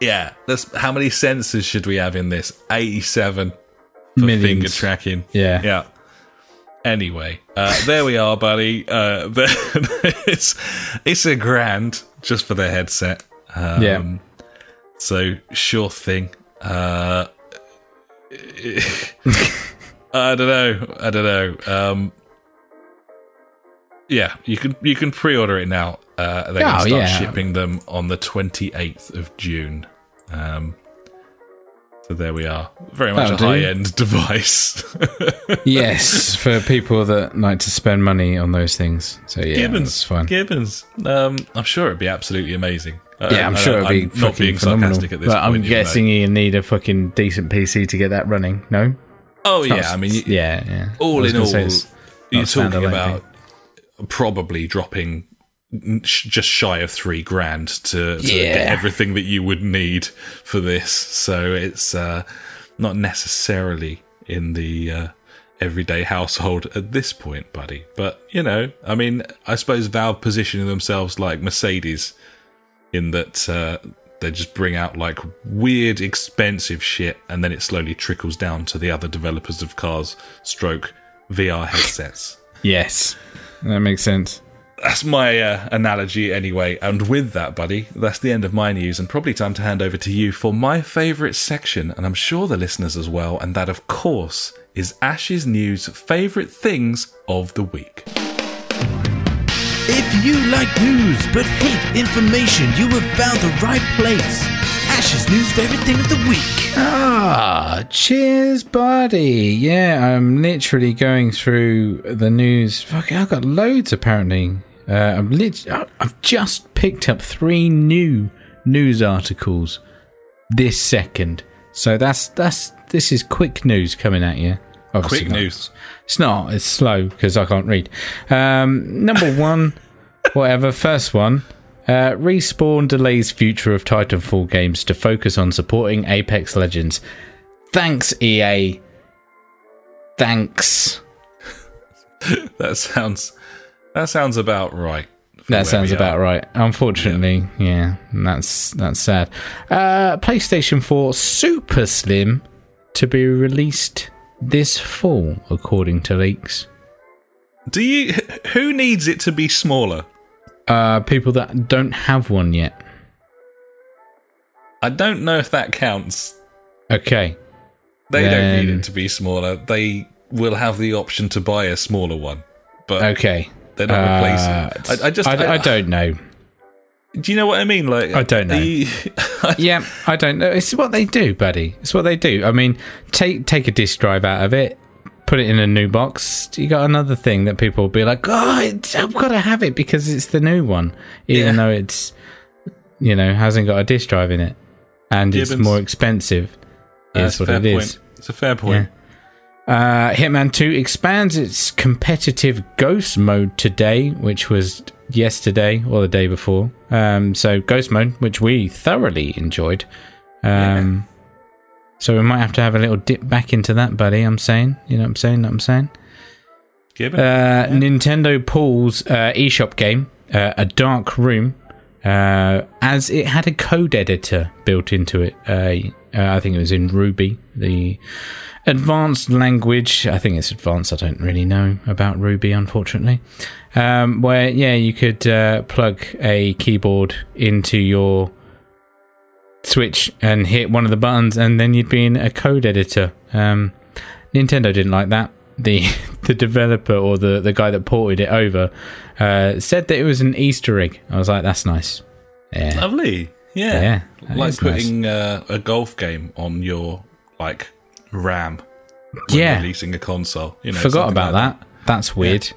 Yeah, that's how many sensors should we have in this? Eighty-seven for finger tracking. Yeah. Yeah. Anyway, uh, there we are, buddy. Uh, *laughs* it's it's a grand just for the headset. Um, Yeah. So sure thing. Uh, *laughs* I don't know. I don't know. Um, yeah, you can you can pre-order it now. Uh, they're Oh, start yeah. shipping them on the twenty eighth of June. Um, so there we are. Very much That'll a high end *laughs* device. yes, for people that like to spend money on those things. So yeah, Gibbons, fine. Gibbons. Um, I'm sure it'd be absolutely amazing. Uh, Yeah, I'm sure it'll be I'm not fucking being phenomenal. sarcastic at this but point. I'm guessing you need a fucking decent PC to get that running. No. Oh yeah, I mean, you- yeah, yeah. All in all, you're talking standalone about probably dropping just shy of three grand to, to Yeah. get everything that you would need for this. So it's uh, not necessarily in the uh, everyday household at this point, buddy. But you know, I mean, I suppose Valve positioning themselves like Mercedes in that. Uh, they just bring out like weird, expensive shit, and then it slowly trickles down to the other developers of cars, stroke VR headsets. *laughs* Yes, that makes sense. That's my uh, analogy, anyway. And with that, buddy, that's the end of my news, and probably time to hand over to you for my favourite section, and I'm sure the listeners as well. And that, of course, is Ash's News favourite things of the week. If you like news but hate information, you have found the right place. Ash's news favorite thing of the week. Ah, cheers, buddy. Yeah, I'm literally going through the news. Fucking, I've got loads apparently. Uh, I'm lit- I've just picked up three new news articles this second. So that's that's this is quick news coming at you. Obviously Quick not. news. It's not. It's slow because I can't read. Um, number *laughs* one, whatever. First one. Uh, Respawn delays future of Titanfall games to focus on supporting Apex Legends. Thanks, EA. Thanks. *laughs* That sounds that sounds about right. That sounds about right. Unfortunately, yeah, that's that's sad. Uh, PlayStation 4 Super Slim to be released this fall, according to leaks. Do you? Who needs it to be smaller? Uh, people that don't have one yet. I don't know if that counts. Okay. They don't need it to be smaller. They will have the option to buy a smaller one, but Okay. they're not Uh, replacing. I, I just, I, I don't know. Do you know what I mean? Like, I don't know. the- *laughs* Yeah, I don't know. It's what they do, buddy. It's what they do. I mean, take take a disk drive out of it, put it in a new box. You got another thing that people will be like, "Oh, it's, I've got to have it because it's the new one," even Yeah. though it's you know hasn't got a disk drive in it and it's more expensive. That's what fair it point. is. It's a fair point. Uh, Hitman 2 expands its competitive ghost mode today, which was yesterday or the day before. Um, so, ghost mode, which we thoroughly enjoyed. Um, So, we might have to have a little dip back into that, buddy. I'm saying. You know what I'm saying? What I'm saying? Uh, Nintendo pulls uh, eShop game, uh, A Dark Room, uh, as it had a code editor built into it. Uh, uh, I think it was in Ruby, the advanced language. I think it's advanced. I don't really know about Ruby, unfortunately. Um, where, yeah, you could uh, plug a keyboard into your Switch and hit one of the buttons, and then you'd be in a code editor. Um, Nintendo didn't like that. The *laughs* the developer or the, the guy that ported it over uh, said that it was an Easter egg. I was like, that's nice. Yeah. Lovely. Yeah. Yeah, like is nice. putting uh, a golf game on your like RAM. When Yeah. Releasing a console. You know, Forgot about like that. That's weird.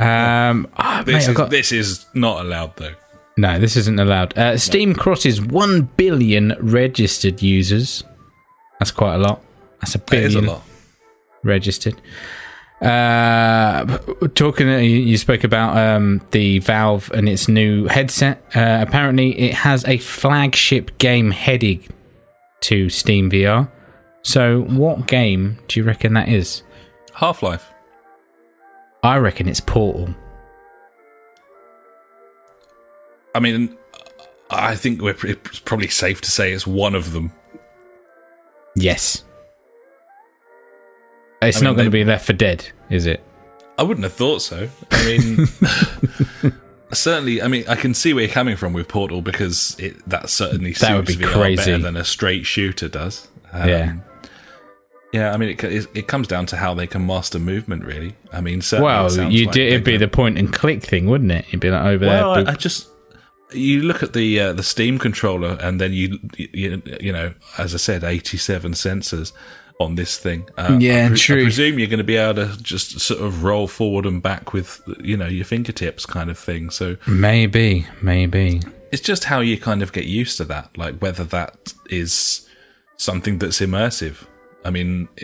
Um, ah, This, mate, is, got- this is not allowed though. no, this isn't allowed. Uh, Steam crosses 1 billion registered users. That's quite a lot. That's a That is billion a lot. registered. Uh, talking, you you spoke about um, the Valve and its new headset. Uh, apparently, it has a flagship game heading to Steam VR. So, what game do you reckon that is? Half Life. I reckon it's Portal. I mean, I think we're, it's probably safe to say it's one of them. Yes. It's I mean, not going to be Left 4 Dead, is it? I wouldn't have thought so. I mean, *laughs* certainly. I mean, I can see where you're coming from with Portal because it that certainly That would be crazy. better than a straight shooter does. Um, Yeah. Yeah, I mean, it, it, it comes down to how they can master movement, really. I mean, Well, you like did, it'd be the point and click thing, wouldn't it? It'd be like over Well, there. I, I just you look at the uh, the Steam controller, and then you, you you know, as I said, eighty seven sensors on this thing. Uh, Yeah, I, pre- true. I presume you're going to be able to just sort of roll forward and back with you know your fingertips, kind of thing. So maybe, maybe. it's just how you kind of get used to that, like whether that is something that's immersive. I mean. *laughs*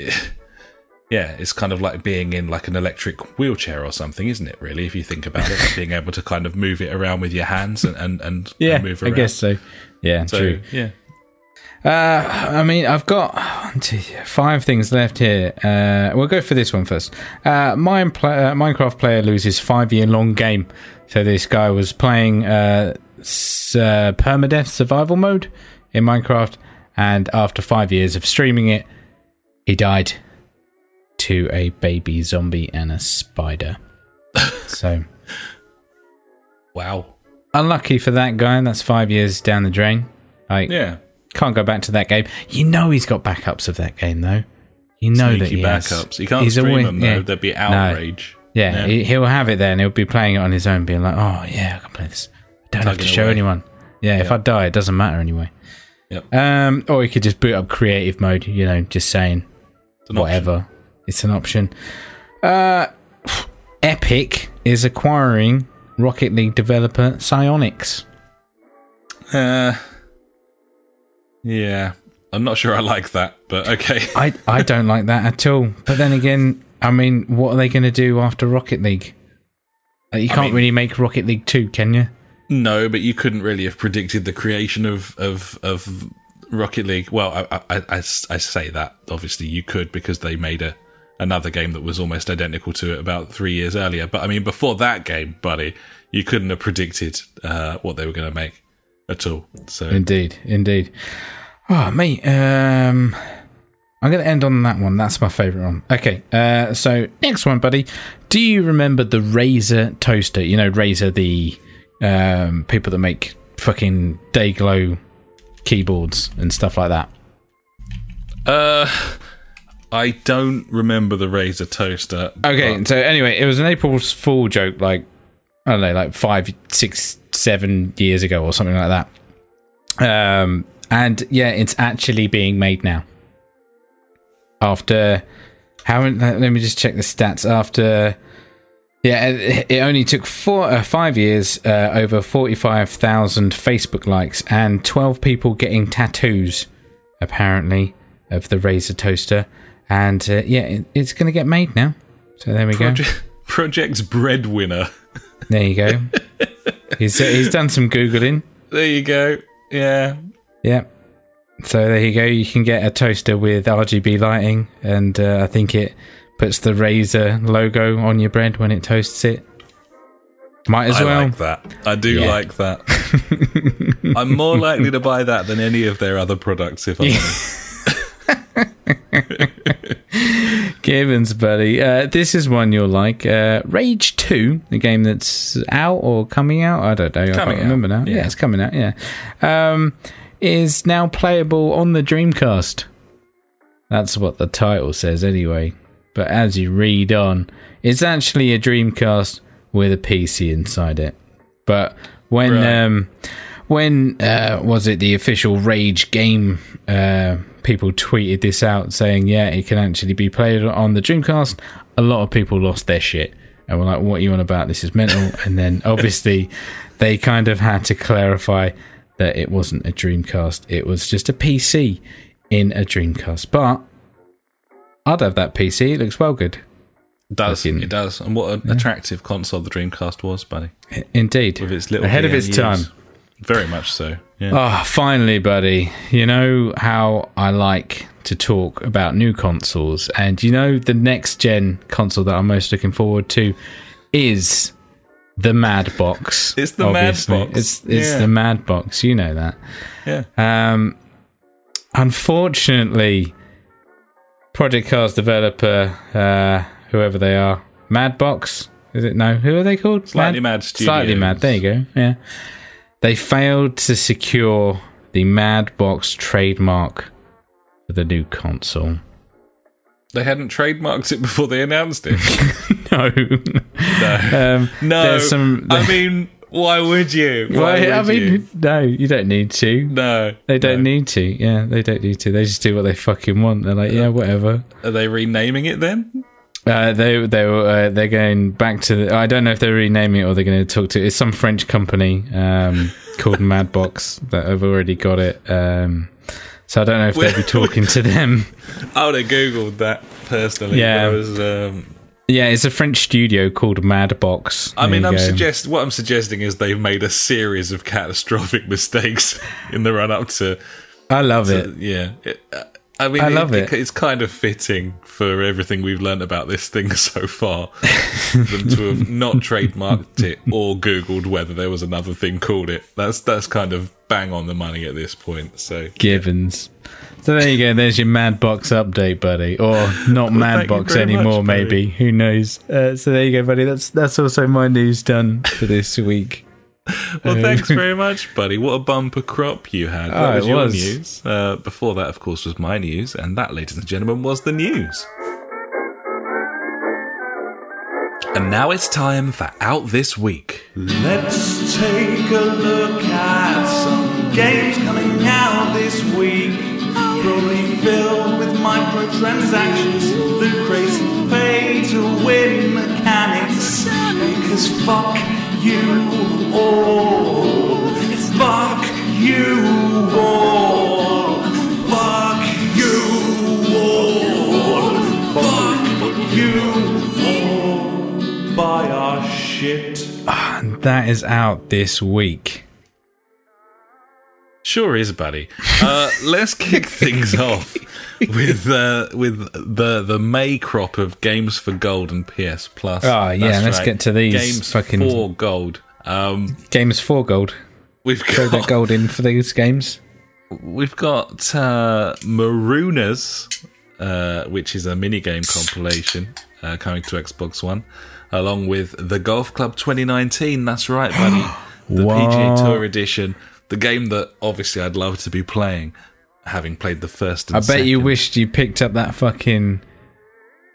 Yeah, it's kind of like being in like an electric wheelchair or something, isn't it? Really, if you think about it, like being able to kind of move it around with your hands and and, and, Yeah, and move I guess so. Yeah, So true. yeah, Uh, I mean, I've got one, two, five things left here. Uh, we'll go for this one first. Uh, Mine pla uh, Minecraft player loses five year long game. So this guy was playing uh, s- uh, permadeath survival mode in Minecraft, and after five years of streaming it, he died to a baby zombie and a spider. *laughs* so wow, unlucky for that guy. That's five years down the drain. Like, yeah, can't go back to that game. You know he's got backups of that game though. You know that sneaky he has. backups. You can't He's stream always- them though; yeah. there'd be No. outrage. Yeah, Yeah. He, he'll have it then. he'll be playing it on his own, being like, "Oh yeah, I can play this. I Don't have to show away. anyone." Yeah, if I die, it doesn't matter anyway. Yep. Um, or he could just boot up creative mode. You know, just saying It's whatever. It's an option. Uh, Epic is acquiring Rocket League developer Psyonix. Uh, yeah, I'm not sure I like that, but okay. *laughs* I, I don't like that at all. But then again, I mean, what are they going to do after Rocket League? Uh, you can't mean- really make Rocket League 2, can you? No, but you couldn't really have predicted the creation of of, of Rocket League. Well, I, I, I, I say that obviously you could because they made a another game that was almost identical to it about three years earlier. But I mean, before that game, buddy, you couldn't have predicted uh, what they were going to make at all. So Indeed, indeed. Oh, mate. Um, I'm going to end on that one. That's my favourite one. Okay. Uh, so next one, buddy. Do you remember the Razer toaster? You know, Razer, the um, people that make fucking Dayglow keyboards and stuff like that. uh, I don't remember the Razer toaster. Okay, so anyway, it was an April Fool joke, like I don't know, like five, six, seven years ago or something like that. Um, and yeah, it's actually being made now. After how? Let me just check the stats. After yeah, it only took four, uh, five years, uh, over forty-five thousand Facebook likes, and twelve people getting tattoos, apparently, of the Razer toaster. And uh, yeah, it, it's going to get made now. So there we go. Project, *laughs* Project's breadwinner. There you go. he's uh, he's done some googling. There you go. Yeah. Yeah. So there you go. You can get a toaster with RGB lighting, and uh, I think it puts the Razer logo on your bread when it toasts it. Might as I well. like that. I do Yeah. like that. *laughs* I'm more likely to buy that than any of their other products if honest. *laughs* Gibbons, buddy. Uh, this is one you'll like. Uh, Rage 2, the game that's out or coming out. I don't know. I can't out, remember now. Yeah. yeah. it's coming out. Yeah. Um, is now playable on the Dreamcast. That's what the title says, anyway. But as you read on, it's actually a Dreamcast with a PC inside it. But when Right. um, when uh, was it the official Rage game? Uh, people tweeted this out saying, "Yeah, it can actually be played on the Dreamcast." A lot of people lost their shit and were like, "What are you on about? This is mental." *laughs* and then obviously they kind of had to clarify that it wasn't a Dreamcast; it was just a PC in a Dreamcast. But I'd have that PC; it looks well good. does Fucking- it does? And what an attractive console the Dreamcast was, buddy. Indeed, With its little ahead of its time. Very much so. Yeah. Oh, finally, buddy. You know how I like to talk about new consoles, and you know the next gen console that I'm most looking forward to is the Mad Box. It's the Mad obviously. Box. It's it's Yeah. the Mad Box. You know that. yeah. Um, unfortunately, Project Cars developer, uh, whoever they are, Madbox, is it? No, who are they called? Slightly Mad Slightly Studios. Mad. There you go. Yeah, they failed to secure the Madbox trademark for the new console. They hadn't trademarked it before they announced it. *laughs* No, *laughs* No. um, No. There's some. I mean, why would you? Why Well, would I mean, you? no, you don't need to. No. They don't no. need to. Yeah, they don't need to. They just do what they fucking want. They're like, yeah, whatever. Are they renaming it then? Uh, they they were uh, they're going back to. The, I don't know if they're renaming it or they're going to talk to. It's some French company um, *laughs* called Madbox that have already got it. Um, so I don't know if they'll be *laughs* talking to them. I would have googled that personally. Yeah. Yeah. Was, um, Yeah, it's a French studio called Madbox. I There mean, I'm suggest what I'm suggesting is they've made a series of catastrophic *laughs* mistakes in the run up to. I love it. Yeah. It, uh, I mean, I love it. It's kind of fitting for everything we've learned about this thing *laughs* so far. them to have *laughs* not trademarked it or Googled whether there was another thing called it. That's that's kind of bang on the money at this point. So Gibbons. So there you go. There's your Madbox update, buddy, or not thank you Madbox anymore. much, maybe who knows? Uh, so there you go, buddy. That's that's also my news done for this week. Well, thanks very *laughs* much, buddy. What a bumper crop you had. That Oh, was it your was. news. Uh, before that, of course, was my news, and that, ladies and gentlemen, was the news. And now it's time for Out This Week. Let's take a look at some games microtransactions, the crazy pay to win mechanics. Because fuck you all. Fuck you all. Fuck you all. Fuck you all. Buy our shit. That is out this week. Sure is, buddy. Uh, let's kick things *laughs* off *laughs* with uh, with the the May crop of games for gold and PS Plus. Oh, yeah, That's let's get to these games fucking- for gold. Um, Games for gold. we've Throw that got gold in for these games. we've got uh, Marooners, uh, which is a mini game compilation uh, coming to Xbox One, along with the Golf Club 2019. That's right, buddy. *gasps* the PGA Tour edition, the game that obviously I'd love to be playing, having played the first. And I bet you wished you picked up that fucking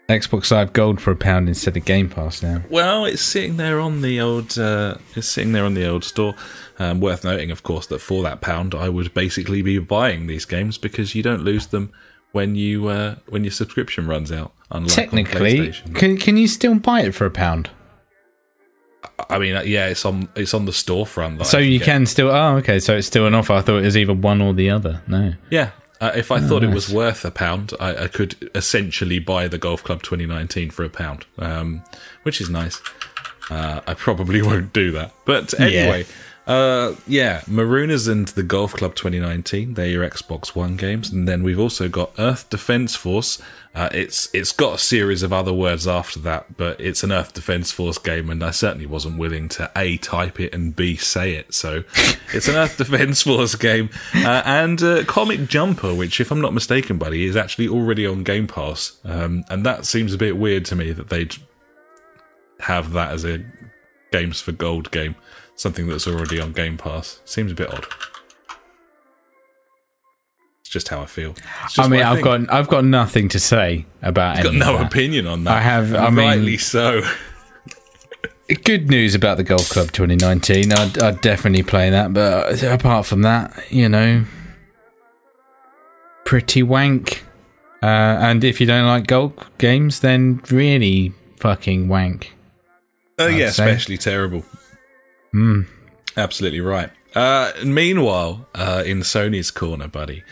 Xbox Live Gold for a pound instead of Game Pass now. Well, it's sitting there on the old. Uh, it's sitting there on the old store. Um, worth noting, of course, that for that pound, I would basically be buying these games because you don't lose them when you uh, when your subscription runs out. Technically, can can you still buy it for a pound? I mean, uh, yeah, it's on it's on the storefront. that So you get. can still. Oh, okay. So it's still an offer. I thought it was either one or the other. No. Yeah. Uh, if I thought it was worth a pound, I, I could essentially buy the Golf Club 2019 for a pound, um, which is nice. Uh, I probably *laughs* won't do that. But anyway, uh, yeah, Marooners and the Golf Club 2019, they're your Xbox One games. And then we've also got Earth Defense Force. Uh, it's It's got a series of other words after that, but it's an Earth Defense Force game, and I certainly wasn't willing to A, type it, and B, say it. So *laughs* it's an Earth Defense *laughs* Force game. Uh, and uh, Comic Jumper, which, if I'm not mistaken, buddy, is actually already on Game Pass. Um, and that seems a bit weird to me that they'd have that as a games for gold game, something that's already on Game Pass. Seems a bit odd. It's just how I feel. I mean, I've got I've got nothing to say about it. I've got no opinion on that. I have- I mean- rightly so. *laughs* Good news about the Golf Club 2019. I'd, I'd definitely play that, but apart from that, you know, pretty wank. Uh, and if you don't like golf games, then really fucking wank. Oh yeah, say. especially terrible. Hmm. Absolutely right. Uh, meanwhile, uh, in Sony's corner, buddy,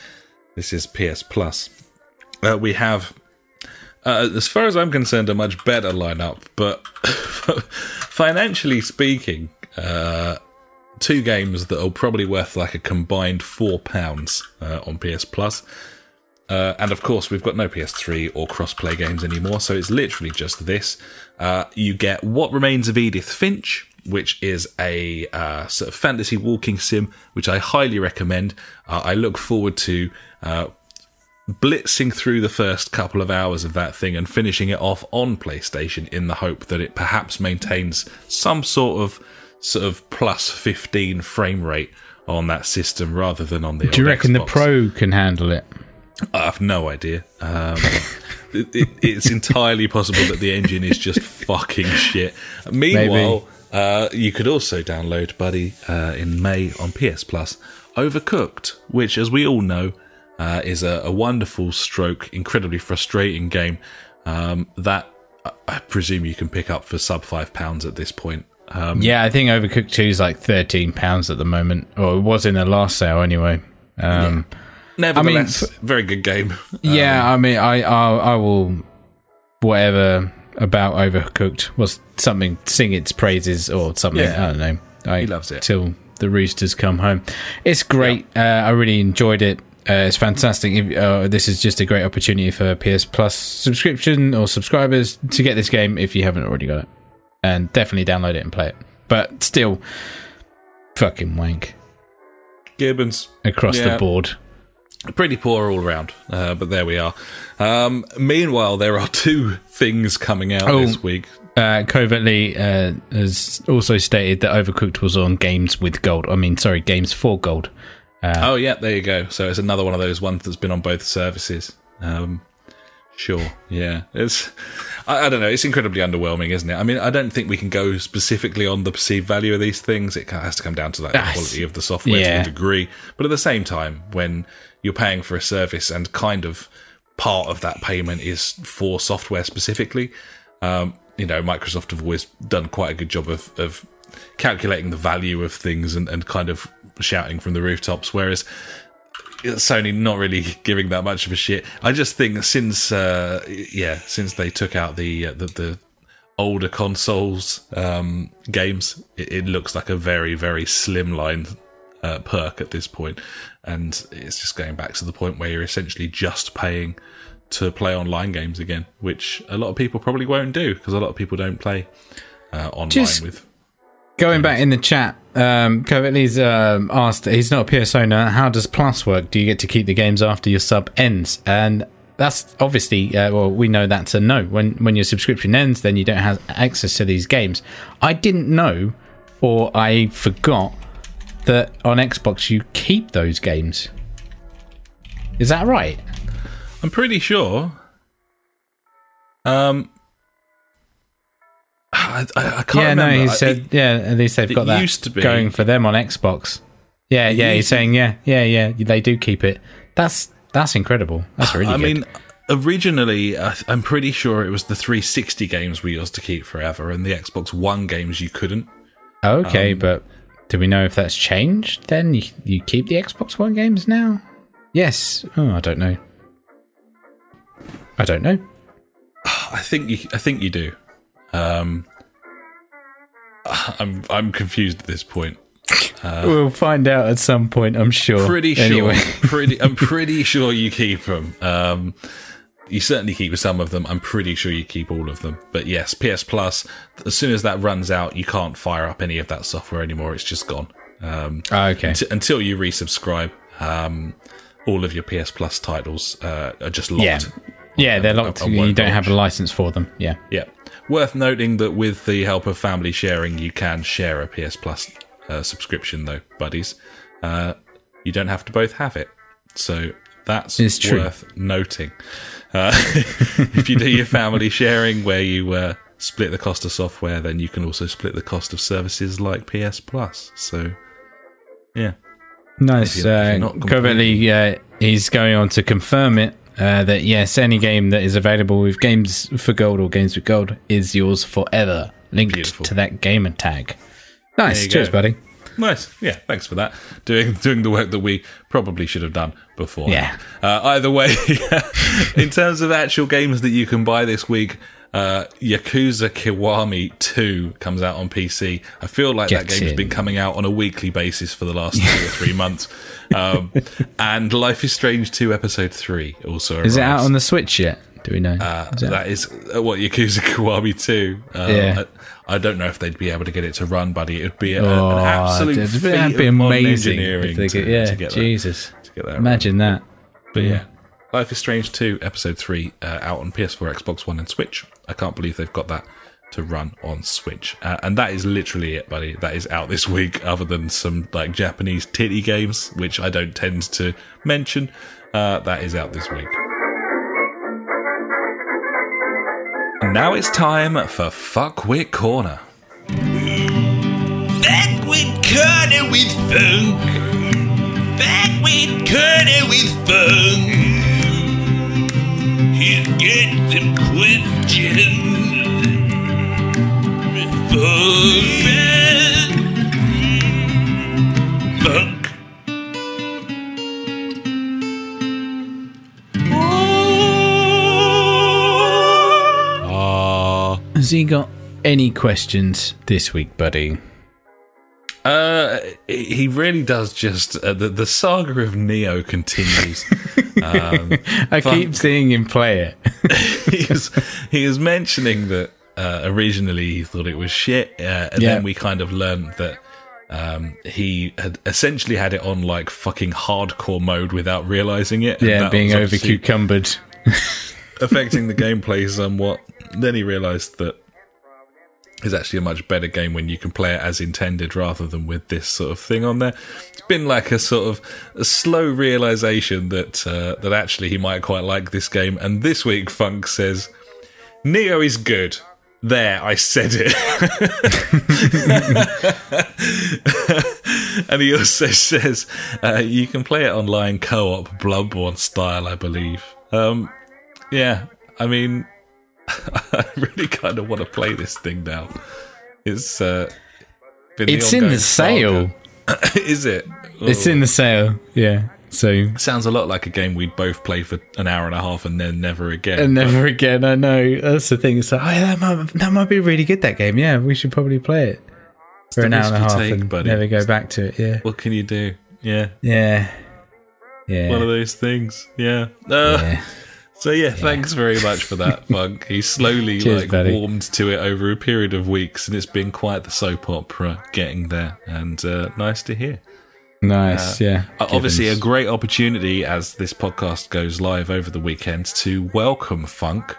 this is PS Plus. Uh, we have uh, as far as I'm concerned, a much better lineup. But *laughs* financially speaking, uh, two games that are probably worth like a combined four pounds uh, on PS Plus. Uh, and of course, we've got no PS3 or cross-play games anymore, so it's literally just this. Uh, you get What Remains of Edith Finch, which is a uh, sort of fantasy walking sim, which I highly recommend. Uh, I look forward to uh, blitzing through the first couple of hours of that thing and finishing it off on PlayStation in the hope that it perhaps maintains some sort of sort of plus 15 frame rate on that system rather than on the Do you reckon the Pro can handle it? I have no idea. Um, *laughs* it, it, it's entirely possible that the engine is just fucking shit. Meanwhile, uh, you could also download, buddy, uh, in May on PS Plus, Overcooked, which, as we all know, uh, is a, a wonderful stroke, incredibly frustrating game um, that I- I presume you can pick up for sub five pounds at this point. Um, Yeah, I think Overcooked 2 is like £13 at the moment, or it was in the last sale anyway. Um, nevertheless, very good game. Yeah, I mean, I, I, I will, whatever about Overcooked was something, sing its praises or something. Yeah. I don't know. I, He loves it. till the roosters come home. It's great. Uh, I really enjoyed it. Uh, it's fantastic. If, uh, this is just a great opportunity for PS Plus subscription or subscribers to get this game if you haven't already got it, and definitely download it and play it. But still, fucking wank Gibbons. across Yeah. the board. Pretty poor all around. Uh, but there we are. Um, meanwhile, there are *laughs* two things coming out Oh. this week. uh, covertly uh, has also stated that Overcooked was on games with gold. I mean, sorry, games for gold. oh yeah, there you go. So it's another one of those ones that's been on both services. Um, sure, yeah. It's I, I don't know. It's incredibly underwhelming, isn't it? I mean, I don't think we can go specifically on the perceived value of these things. It has to come down to that Ah, quality of the software yeah. to a degree. But at the same time, when you're paying for a service and kind of part of that payment is for software specifically, um, you know, Microsoft have always done quite a good job of, of calculating the value of things and, and kind of shouting from the rooftops, whereas Sony not really *laughs* giving that much of a shit. I just think since uh, yeah, since they took out the uh, the, the older consoles um, games, it, it looks like a very very slimline uh, perk at this point, and it's just going back to the point where you're essentially just paying to play online games again, which a lot of people probably won't do because a lot of people don't play uh, online Just- with. Going back in the chat, um, Covertly's um, asked, he's not a PS owner, how does Plus work? Do you get to keep the games after your sub ends? And that's obviously, uh, well, we know that's a no. When, when your subscription ends, then you don't have access to these games. I didn't know, or I forgot, that on Xbox you keep those games. Is that right? I'm pretty sure. Um, I, I, I can't yeah, remember. no, he said, yeah, at least they've got that used to be- going for them on Xbox. Yeah, yeah, he's used- saying, yeah, yeah, yeah, they do keep it. That's that's incredible. That's really I good. mean, originally, I, I'm pretty sure it was the 360 games we used to keep forever, and the Xbox One games you couldn't. okay, um, but do we know if that's changed? Then you, you keep the Xbox One games now? Yes. Oh, I don't know. I don't know. *sighs* I think you, I think you do. Um, *sighs* I'm I'm confused at this point. we'll find out at some point. I'm sure. Pretty sure. Anyway, pretty. I'm *laughs* pretty sure you keep them. Um, you certainly keep some of them. I'm pretty sure you keep all of them. But yes, PS Plus. As soon as that runs out, you can't fire up any of that software anymore. It's just gone. Um, Ah, okay. t- until you resubscribe, um, all of your PS Plus titles uh, are just locked. Yeah. Yeah, they're locked. You don't have a license for them. Yeah. Yeah. Worth noting that with the help of family sharing, you can share a PS Plus uh, subscription, though, buddies. Uh, you don't have to both have it. So that's It's true. worth noting. Uh, *laughs* if you do your family sharing where you uh, split the cost of software, then you can also split the cost of services like PS Plus. So, yeah. Nice. If you're- if Uh, covertly, uh, he's going on to confirm it uh, that yes, any game that is available with Games for Gold or Games with Gold is yours forever, linked Beautiful. to that gamer tag. Nice. Cheers, go. buddy. Nice. Yeah, thanks for that. Doing *laughs* doing the work that we probably should have done before. Yeah. Uh, either way, *laughs* in terms of actual games that you can buy this week, uh, Yakuza Kiwami 2 comes out on PC. I feel like that Get game has been coming out on a weekly basis for the last *laughs* two or three months. Um, and Life is Strange 2 Episode 3 also Is it out on the Switch yet? Do we know? Uh, that is uh, what Yakuza Kiwami 2. Uh, Yeah. I, I don't know if they'd be able to get it to run, buddy. It would be a, Oh, an absolute that'd feat be- that'd be amazing engineering if they to, could. Yeah, to get that, Jesus. to get that Imagine that. but yeah, Life is Strange 2, Episode 3, uh, out on PS4, Xbox One, and Switch. I can't believe they've got that to run on Switch. Uh, and that is literally it, buddy. That is out this week, *laughs* other than some like Japanese titty games, which I don't tend to mention. Uh, that is out this week. Now it's time for Fuckwit Corner. Back with Corner with Funk. Back with Corner with Funk. He's got some questions. For He got any questions this week, buddy? Uh, he really does just uh, the the saga of Nioh continues. *laughs* um, I Fun. keep seeing him play it. *laughs* he was he was mentioning that uh, originally he thought it was shit, uh, and Yeah. then we kind of learned that um, he had essentially had it on like fucking hardcore mode without realizing it. and yeah, being over cucumbered. *laughs* affecting the gameplay somewhat. Then he realized that it's actually a much better game when you can play it as intended rather than with this sort of thing on there. It's been like a sort of a slow realization that uh, that actually he might quite like this game. And this week, Funk says, "Nioh is good." There, I said it. *laughs* and he also says uh, you can play it online co-op, Bloodborne style, I believe. Um, yeah, I mean, *laughs* I really kind of want to play this thing now. It's uh, been the It's in the sale. *laughs* Is it? It's in the sale. Yeah. So Sounds a lot like a game we'd both play for an hour and a half and then never again. and never again. I know that's the thing. It's like, oh, yeah, that might that might be really good. That game. Yeah, we should probably play it for an hour and a half take, and buddy. never go back to it. Yeah. what can you do? Yeah, Yeah. Yeah. one of those things. Yeah. Uh, yeah. *laughs* So yeah, thanks very much for that, *laughs* Funk. He slowly Cheers, like buddy. warmed to it over a period of weeks, and it's been quite the soap opera getting there. And uh, nice to hear. Nice. yeah. Uh, obviously, a great opportunity as this podcast goes live over the weekend to welcome Funk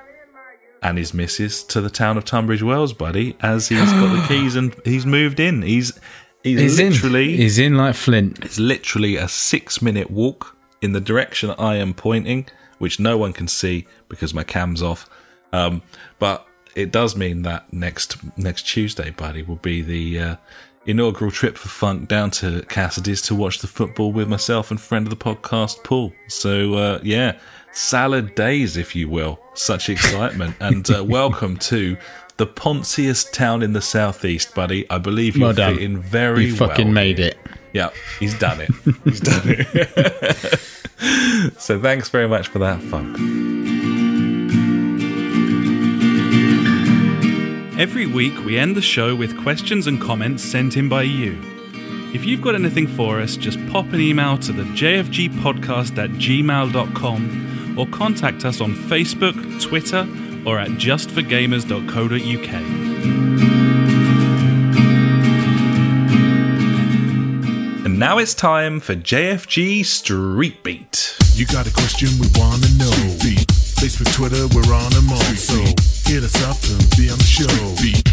and his missus to the town of Tunbridge Wells, buddy, as he's got the *gasps* keys and he's moved in. He's he's, He's literally in. He's in like Flint. it's literally a six minute walk in the direction I am pointing, which no one can see because my cam's off. Um, but it does mean that next next Tuesday, buddy, will be the uh, inaugural trip for Funk down to Cassidy's to watch the football with myself and friend of the podcast, Paul. So uh, yeah, salad days, if you will. Such excitement *laughs* and uh, welcome to. The ponciest town in the southeast, buddy. I believe you'll Well fit in very You fucking well made it. Yeah, he's done it. He's done it. *laughs* *laughs* so thanks very much for that, Funk. Every week, we end the show with questions and comments sent in by you. If you've got anything for us, just pop an email to the jfgpodcast at gmail.com or contact us on Facebook, Twitter, or at justforgamers.co.uk. now it's time for JFG Street Beat. You got a question we wanna know. Beat. Facebook, Twitter, we're on them all. So hit us up and be on the show. Beat.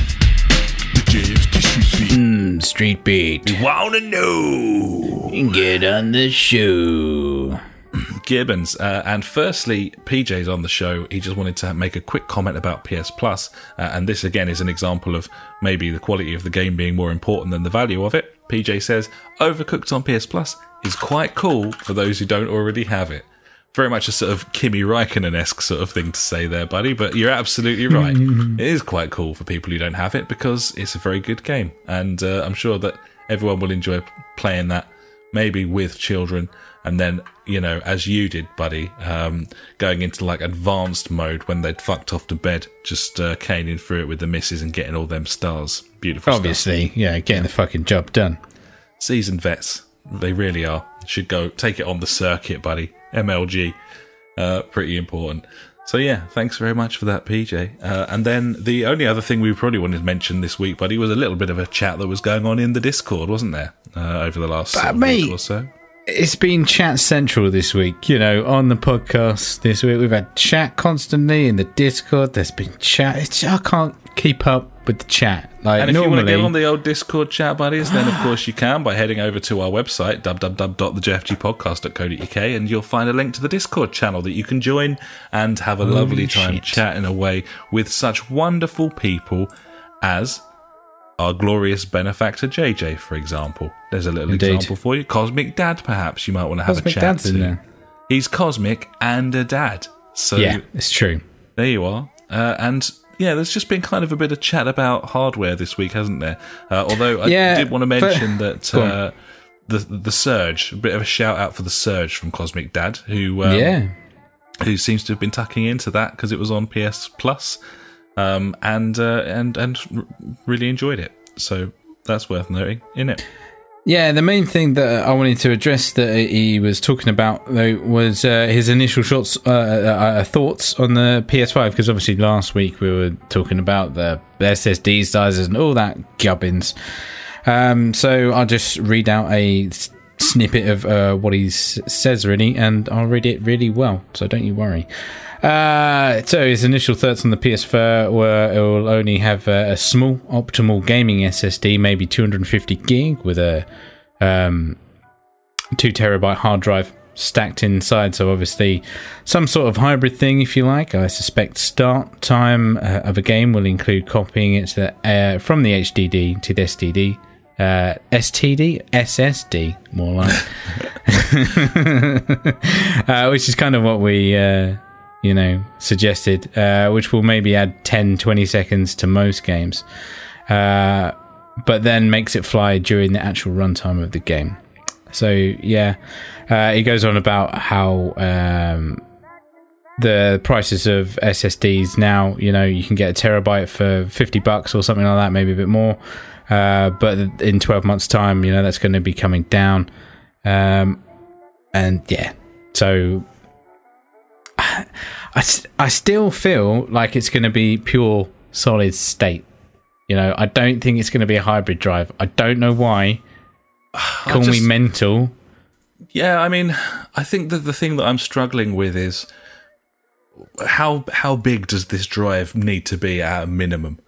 The JFG Street Beat. Mm, street beat. We Wanna know? Get on the show. Gibbons. Uh, and firstly, PJ's on the show. He just wanted to make a quick comment about PS Plus. Uh, and this again is an example of maybe the quality of the game being more important than the value of it. PJ says, Overcooked on PS Plus is quite cool for those who don't already have it. Very much a sort of Kimi Raikkonen esque sort of thing to say there, buddy, but you're absolutely right. *laughs* it is quite cool for people who don't have it because it's a very good game. And uh, I'm sure that everyone will enjoy playing that, maybe with children, and then you know, as you did, buddy, um, going into like advanced mode when they'd fucked off to bed, just uh, caning through it with the misses and getting all them stars. Beautiful stuff. Obviously, yeah, getting the fucking job done. seasoned vets. They really are. Should go take it on the circuit, buddy. MLG, uh, pretty important. So yeah, thanks very much for that, PJ. Uh, and then the only other thing we probably wanted to mention this week, buddy, was a little bit of a chat that was going on in the Discord, wasn't there, uh, over the last of mate, week or so? It's been chat central this week, you know, on the podcast this week. We've had chat constantly in the Discord. There's been chat. It's, I can't keep up with the chat. Like And if you want to normally, get on the old Discord chat, buddies, then of *sighs* course you can by heading over to our website, www.thejfgpodcast.co.uk, and you'll find a link to the Discord channel that you can join and have a lovely time shit. chatting away with such wonderful people as our glorious benefactor JJ, for example. There's a little Indeed. example for you. Cosmic Dad, perhaps you might want to have Cosmic a chat Dad's to. in there. He's cosmic and a dad. So yeah, it's true. there you are. Uh, and yeah, there's just been kind of a bit of chat about hardware this week, hasn't there? Uh, although I Yeah, did want to but- mention that uh, the the surge, a bit of a shout out for the surge from Cosmic Dad, who um, yeah. who seems to have been tucking into that because it was on PS Plus, um, and uh, and and really enjoyed it. So that's worth noting, isn't it? Yeah, the main thing that I wanted to address that he was talking about though was uh, his initial shots, uh, uh, thoughts on the PS5. Because obviously last week we were talking about the SSD sizes and all that gubbins. Um, so I'll just read out a snippet of uh, what he says really, and I'll read it really well. So don't you worry. Uh, so his initial thoughts on the PS4 were it will only have a, a small optimal gaming SSD, maybe 250 gig with a um, two terabyte hard drive stacked inside. So obviously some sort of hybrid thing, if you like. I suspect start time uh, of a game will include copying it the, uh, from the HDD to the SDD. Uh, STD, SSD, more like, *laughs* uh, which is kind of what we, uh, you know, suggested, uh, which will maybe add 10, 20 seconds to most games, uh, but then makes it fly during the actual runtime of the game. So, yeah, uh, he goes on about how um, the prices of SSDs now, you know, you can get a terabyte for 50 bucks or something like that, maybe a bit more. Uh, but in 12 months' time, you know, that's going to be coming down. Um, and yeah, so s- I still feel like it's going to be pure solid state. You know, I don't think it's going to be a hybrid drive. I don't know why. *sighs* Call me mental. Yeah, I mean, I think that the thing that I'm struggling with is how how big does this drive need to be at a minimum?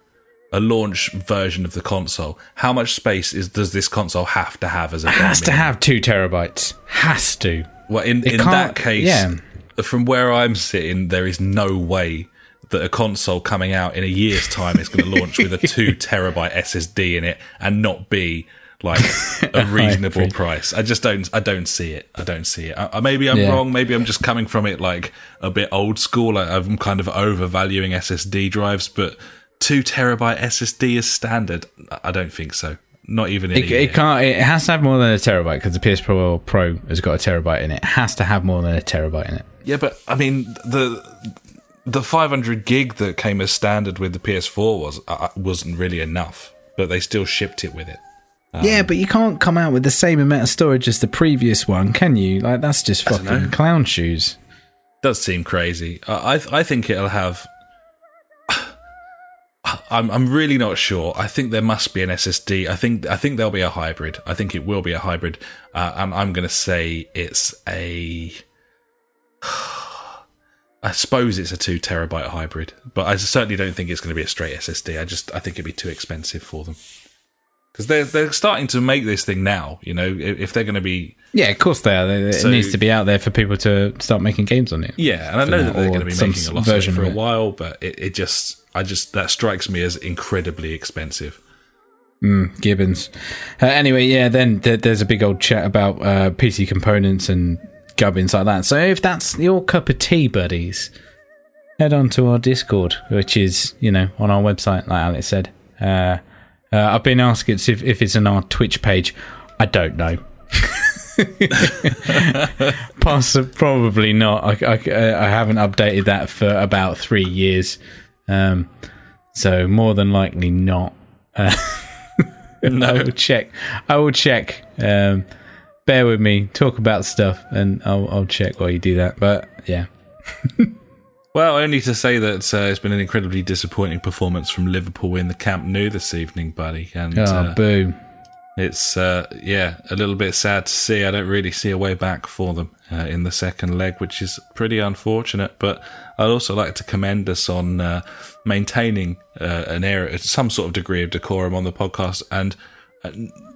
A launch version of the console. How much space is does this console have to have as a bare Has to have two terabytes. Has to. Well, in It in that case, yeah. From where I'm sitting, there is no way that a console coming out in a year's time is going to launch with a *laughs* two terabyte SSD in it and not be like a *laughs* reasonable price. I just don't. I don't see it. I don't see it. I, I- maybe I'm Yeah. wrong. Maybe I'm just coming from it like a bit old school. Like I'm kind of overvaluing SSD drives, but two terabyte SSD is standard. I- I don't think so. Not even in It, a year. it can't. It has to have more than a terabyte because the PS Pro Pro has got a terabyte in it. It has to have more than a terabyte in it. Yeah, but I mean the the 500 gig that came as standard with the PS4 was uh, wasn't really enough, but they still shipped it with it. yeah, but you can't come out with the same amount of storage as the previous one, can you? Like that's just fucking clown shoes. Does seem crazy. I I, I think it'll have. I'm I'm really not sure. I think there must be an SSD. I think I think there'll be a hybrid. I think it will be a hybrid, uh, and I'm going to say it's a. *sighs* I suppose it's a two terabyte hybrid, but I certainly don't think it's going to be a straight SSD. I just I think it'd be too expensive for them because they're they're starting to make this thing now. You know, if, they're going to be Yeah, of course they are. They- So- it needs to be out there for people to start making games on it. Yeah, and I know now, that they're going to be making a lot of it version for a while, but it, it just, I just, that strikes me as incredibly expensive. Gibbons. Uh, anyway, yeah, then there, there's a big old chat about uh, PC components and gubbins like that. So if that's your cup of tea, buddies, head on to our Discord, which is, you know, on our website, like Alex said. Uh, Uh, I've been asked if, if it's on our Twitch page. I don't know. *laughs* Poss- probably not. I, I, I haven't updated that for about three years. Um, so more than likely not. Uh, *laughs* I will check. I will check. Um, bear with me. Talk about stuff, and I'll, I'll check while you do that. But yeah, *laughs* Well, only to say that uh, it's been an incredibly disappointing performance from Liverpool in the Camp Nou this evening, buddy. And oh uh, boom. It's uh, yeah, a little bit sad to see. I don't really see a way back for them uh, in the second leg, which is pretty unfortunate. But I'd also like to commend us on uh, maintaining uh, an area, some sort of degree of decorum on the podcast, and uh,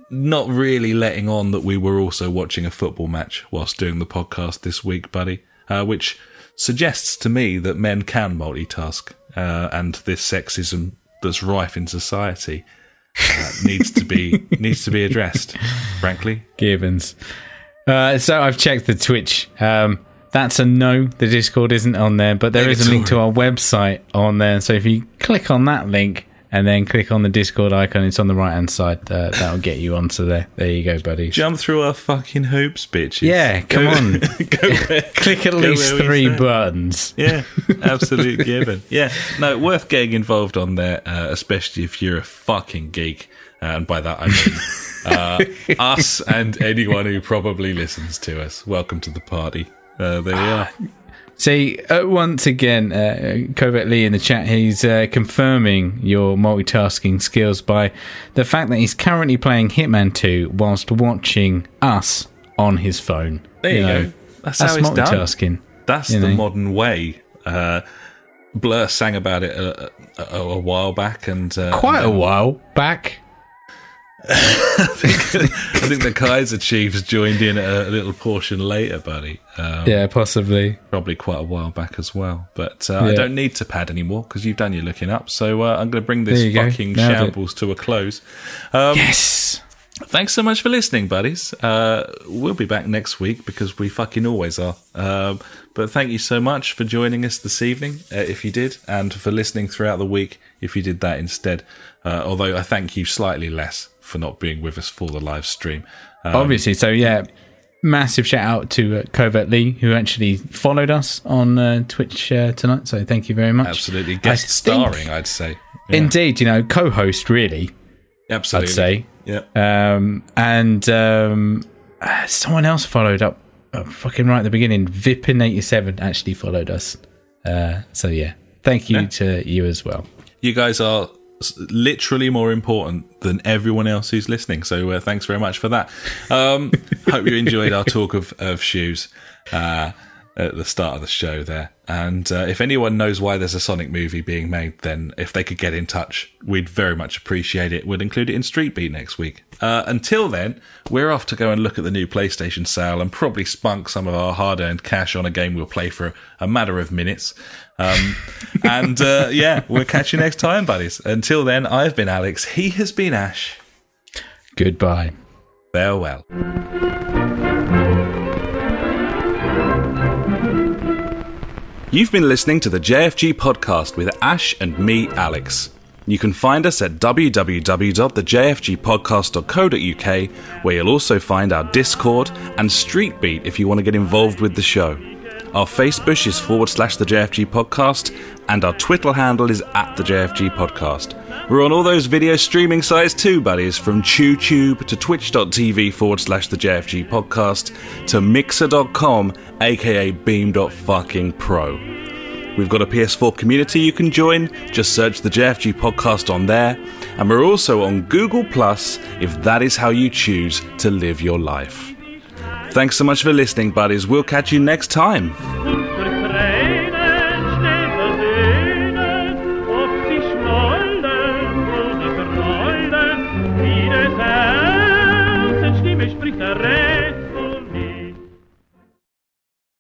not really letting on that we were also watching a football match whilst doing the podcast this week, buddy. Uh, which suggests to me that men can multitask, and this sexism that's rife in society needs to be *laughs* needs to be addressed. Frankly, Gibbons. Uh, so I've checked the Twitch. Um, that's a no. The Discord isn't on there, but there is a link to our website on there. So if you click on that link and then click on the Discord icon, it's on the right hand side. Uh, that'll get you onto there. There you go, buddy. jump through our fucking hoops, bitches. Yeah, come Go- on. *laughs* go *laughs* where- Click at go least three buttons. Yeah, *laughs* absolute given. Yeah, no, worth getting involved on there, uh, especially if you're a fucking geek. Uh, and by that I mean uh, us and anyone who probably listens to us. Welcome to the party. Uh, there we are. See, uh, once again, uh, Covert Lee in the chat, he's uh, confirming your multitasking skills by the fact that he's currently playing Hitman 2 whilst watching us on his phone. There you, know, go. That's, That's how it's done. That's you the know. modern way. Uh, Blur sang about it a, a, a while back, and uh, Quite a while back. I think the Kaiser Chiefs joined in a, a little portion later, buddy. Um, Yeah, possibly. probably quite a while back as well. But uh, I don't need to pad anymore because you've done your looking up. So uh, I'm going to bring this There you go. fucking Nailed it. shambles to a close. Um, Yes. Thanks so much for listening, buddies. Uh, we'll be back next week because we fucking always are. Um, but thank you so much for joining us this evening, uh, if you did, and for listening throughout the week, if you did that instead. Uh, although I thank you slightly less for not being with us for the live stream. Um, Obviously. So, yeah, massive shout out to uh, Covert Lee, who actually followed us on uh, Twitch uh, tonight. So, thank you very much. absolutely I guest think- starring, I'd say. Yeah, Indeed, you know, co host, really, absolutely. I'd say. Yeah. Um, and um, someone else followed up uh, fucking right at the beginning. Vipin87 actually followed us. Uh, so, yeah, thank you Yeah. to you as well. you guys are literally more important than everyone else who's listening. So uh, thanks very much for that. Um, *laughs* hope you enjoyed our talk of, of shoes uh, at the start of the show there. And uh, if anyone knows why there's a Sonic movie being made, then if they could get in touch, we'd very much appreciate it. We'd include it in Street Beat next week. Uh, until then, we're off to go and look at the new PlayStation sale and probably spunk some of our hard earned cash on a game we'll play for a matter of minutes. Um, and uh, yeah, we'll catch you next time, buddies. Until then, I've been Alex. He has been Ash. Goodbye. Farewell. You've been listening to the JFG podcast with Ash and me, Alex. You can find us at www.thejfgpodcast.co.uk, where you'll also find our Discord and Street Beat if you want to get involved with the show. Our Facebook is forward slash the JFG podcast, and our Twitter handle is at the JFG podcast. We're on all those video streaming sites too, buddies, from TubeTube to twitch.tv forward slash the JFG podcast to mixer.com, aka beam.fucking pro. We've got a PS4 community you can join. Just search the JFG podcast on there. And we're also on Google Plus if that is how you choose to live your life. Thanks so much for listening, buddies. We'll catch you next time.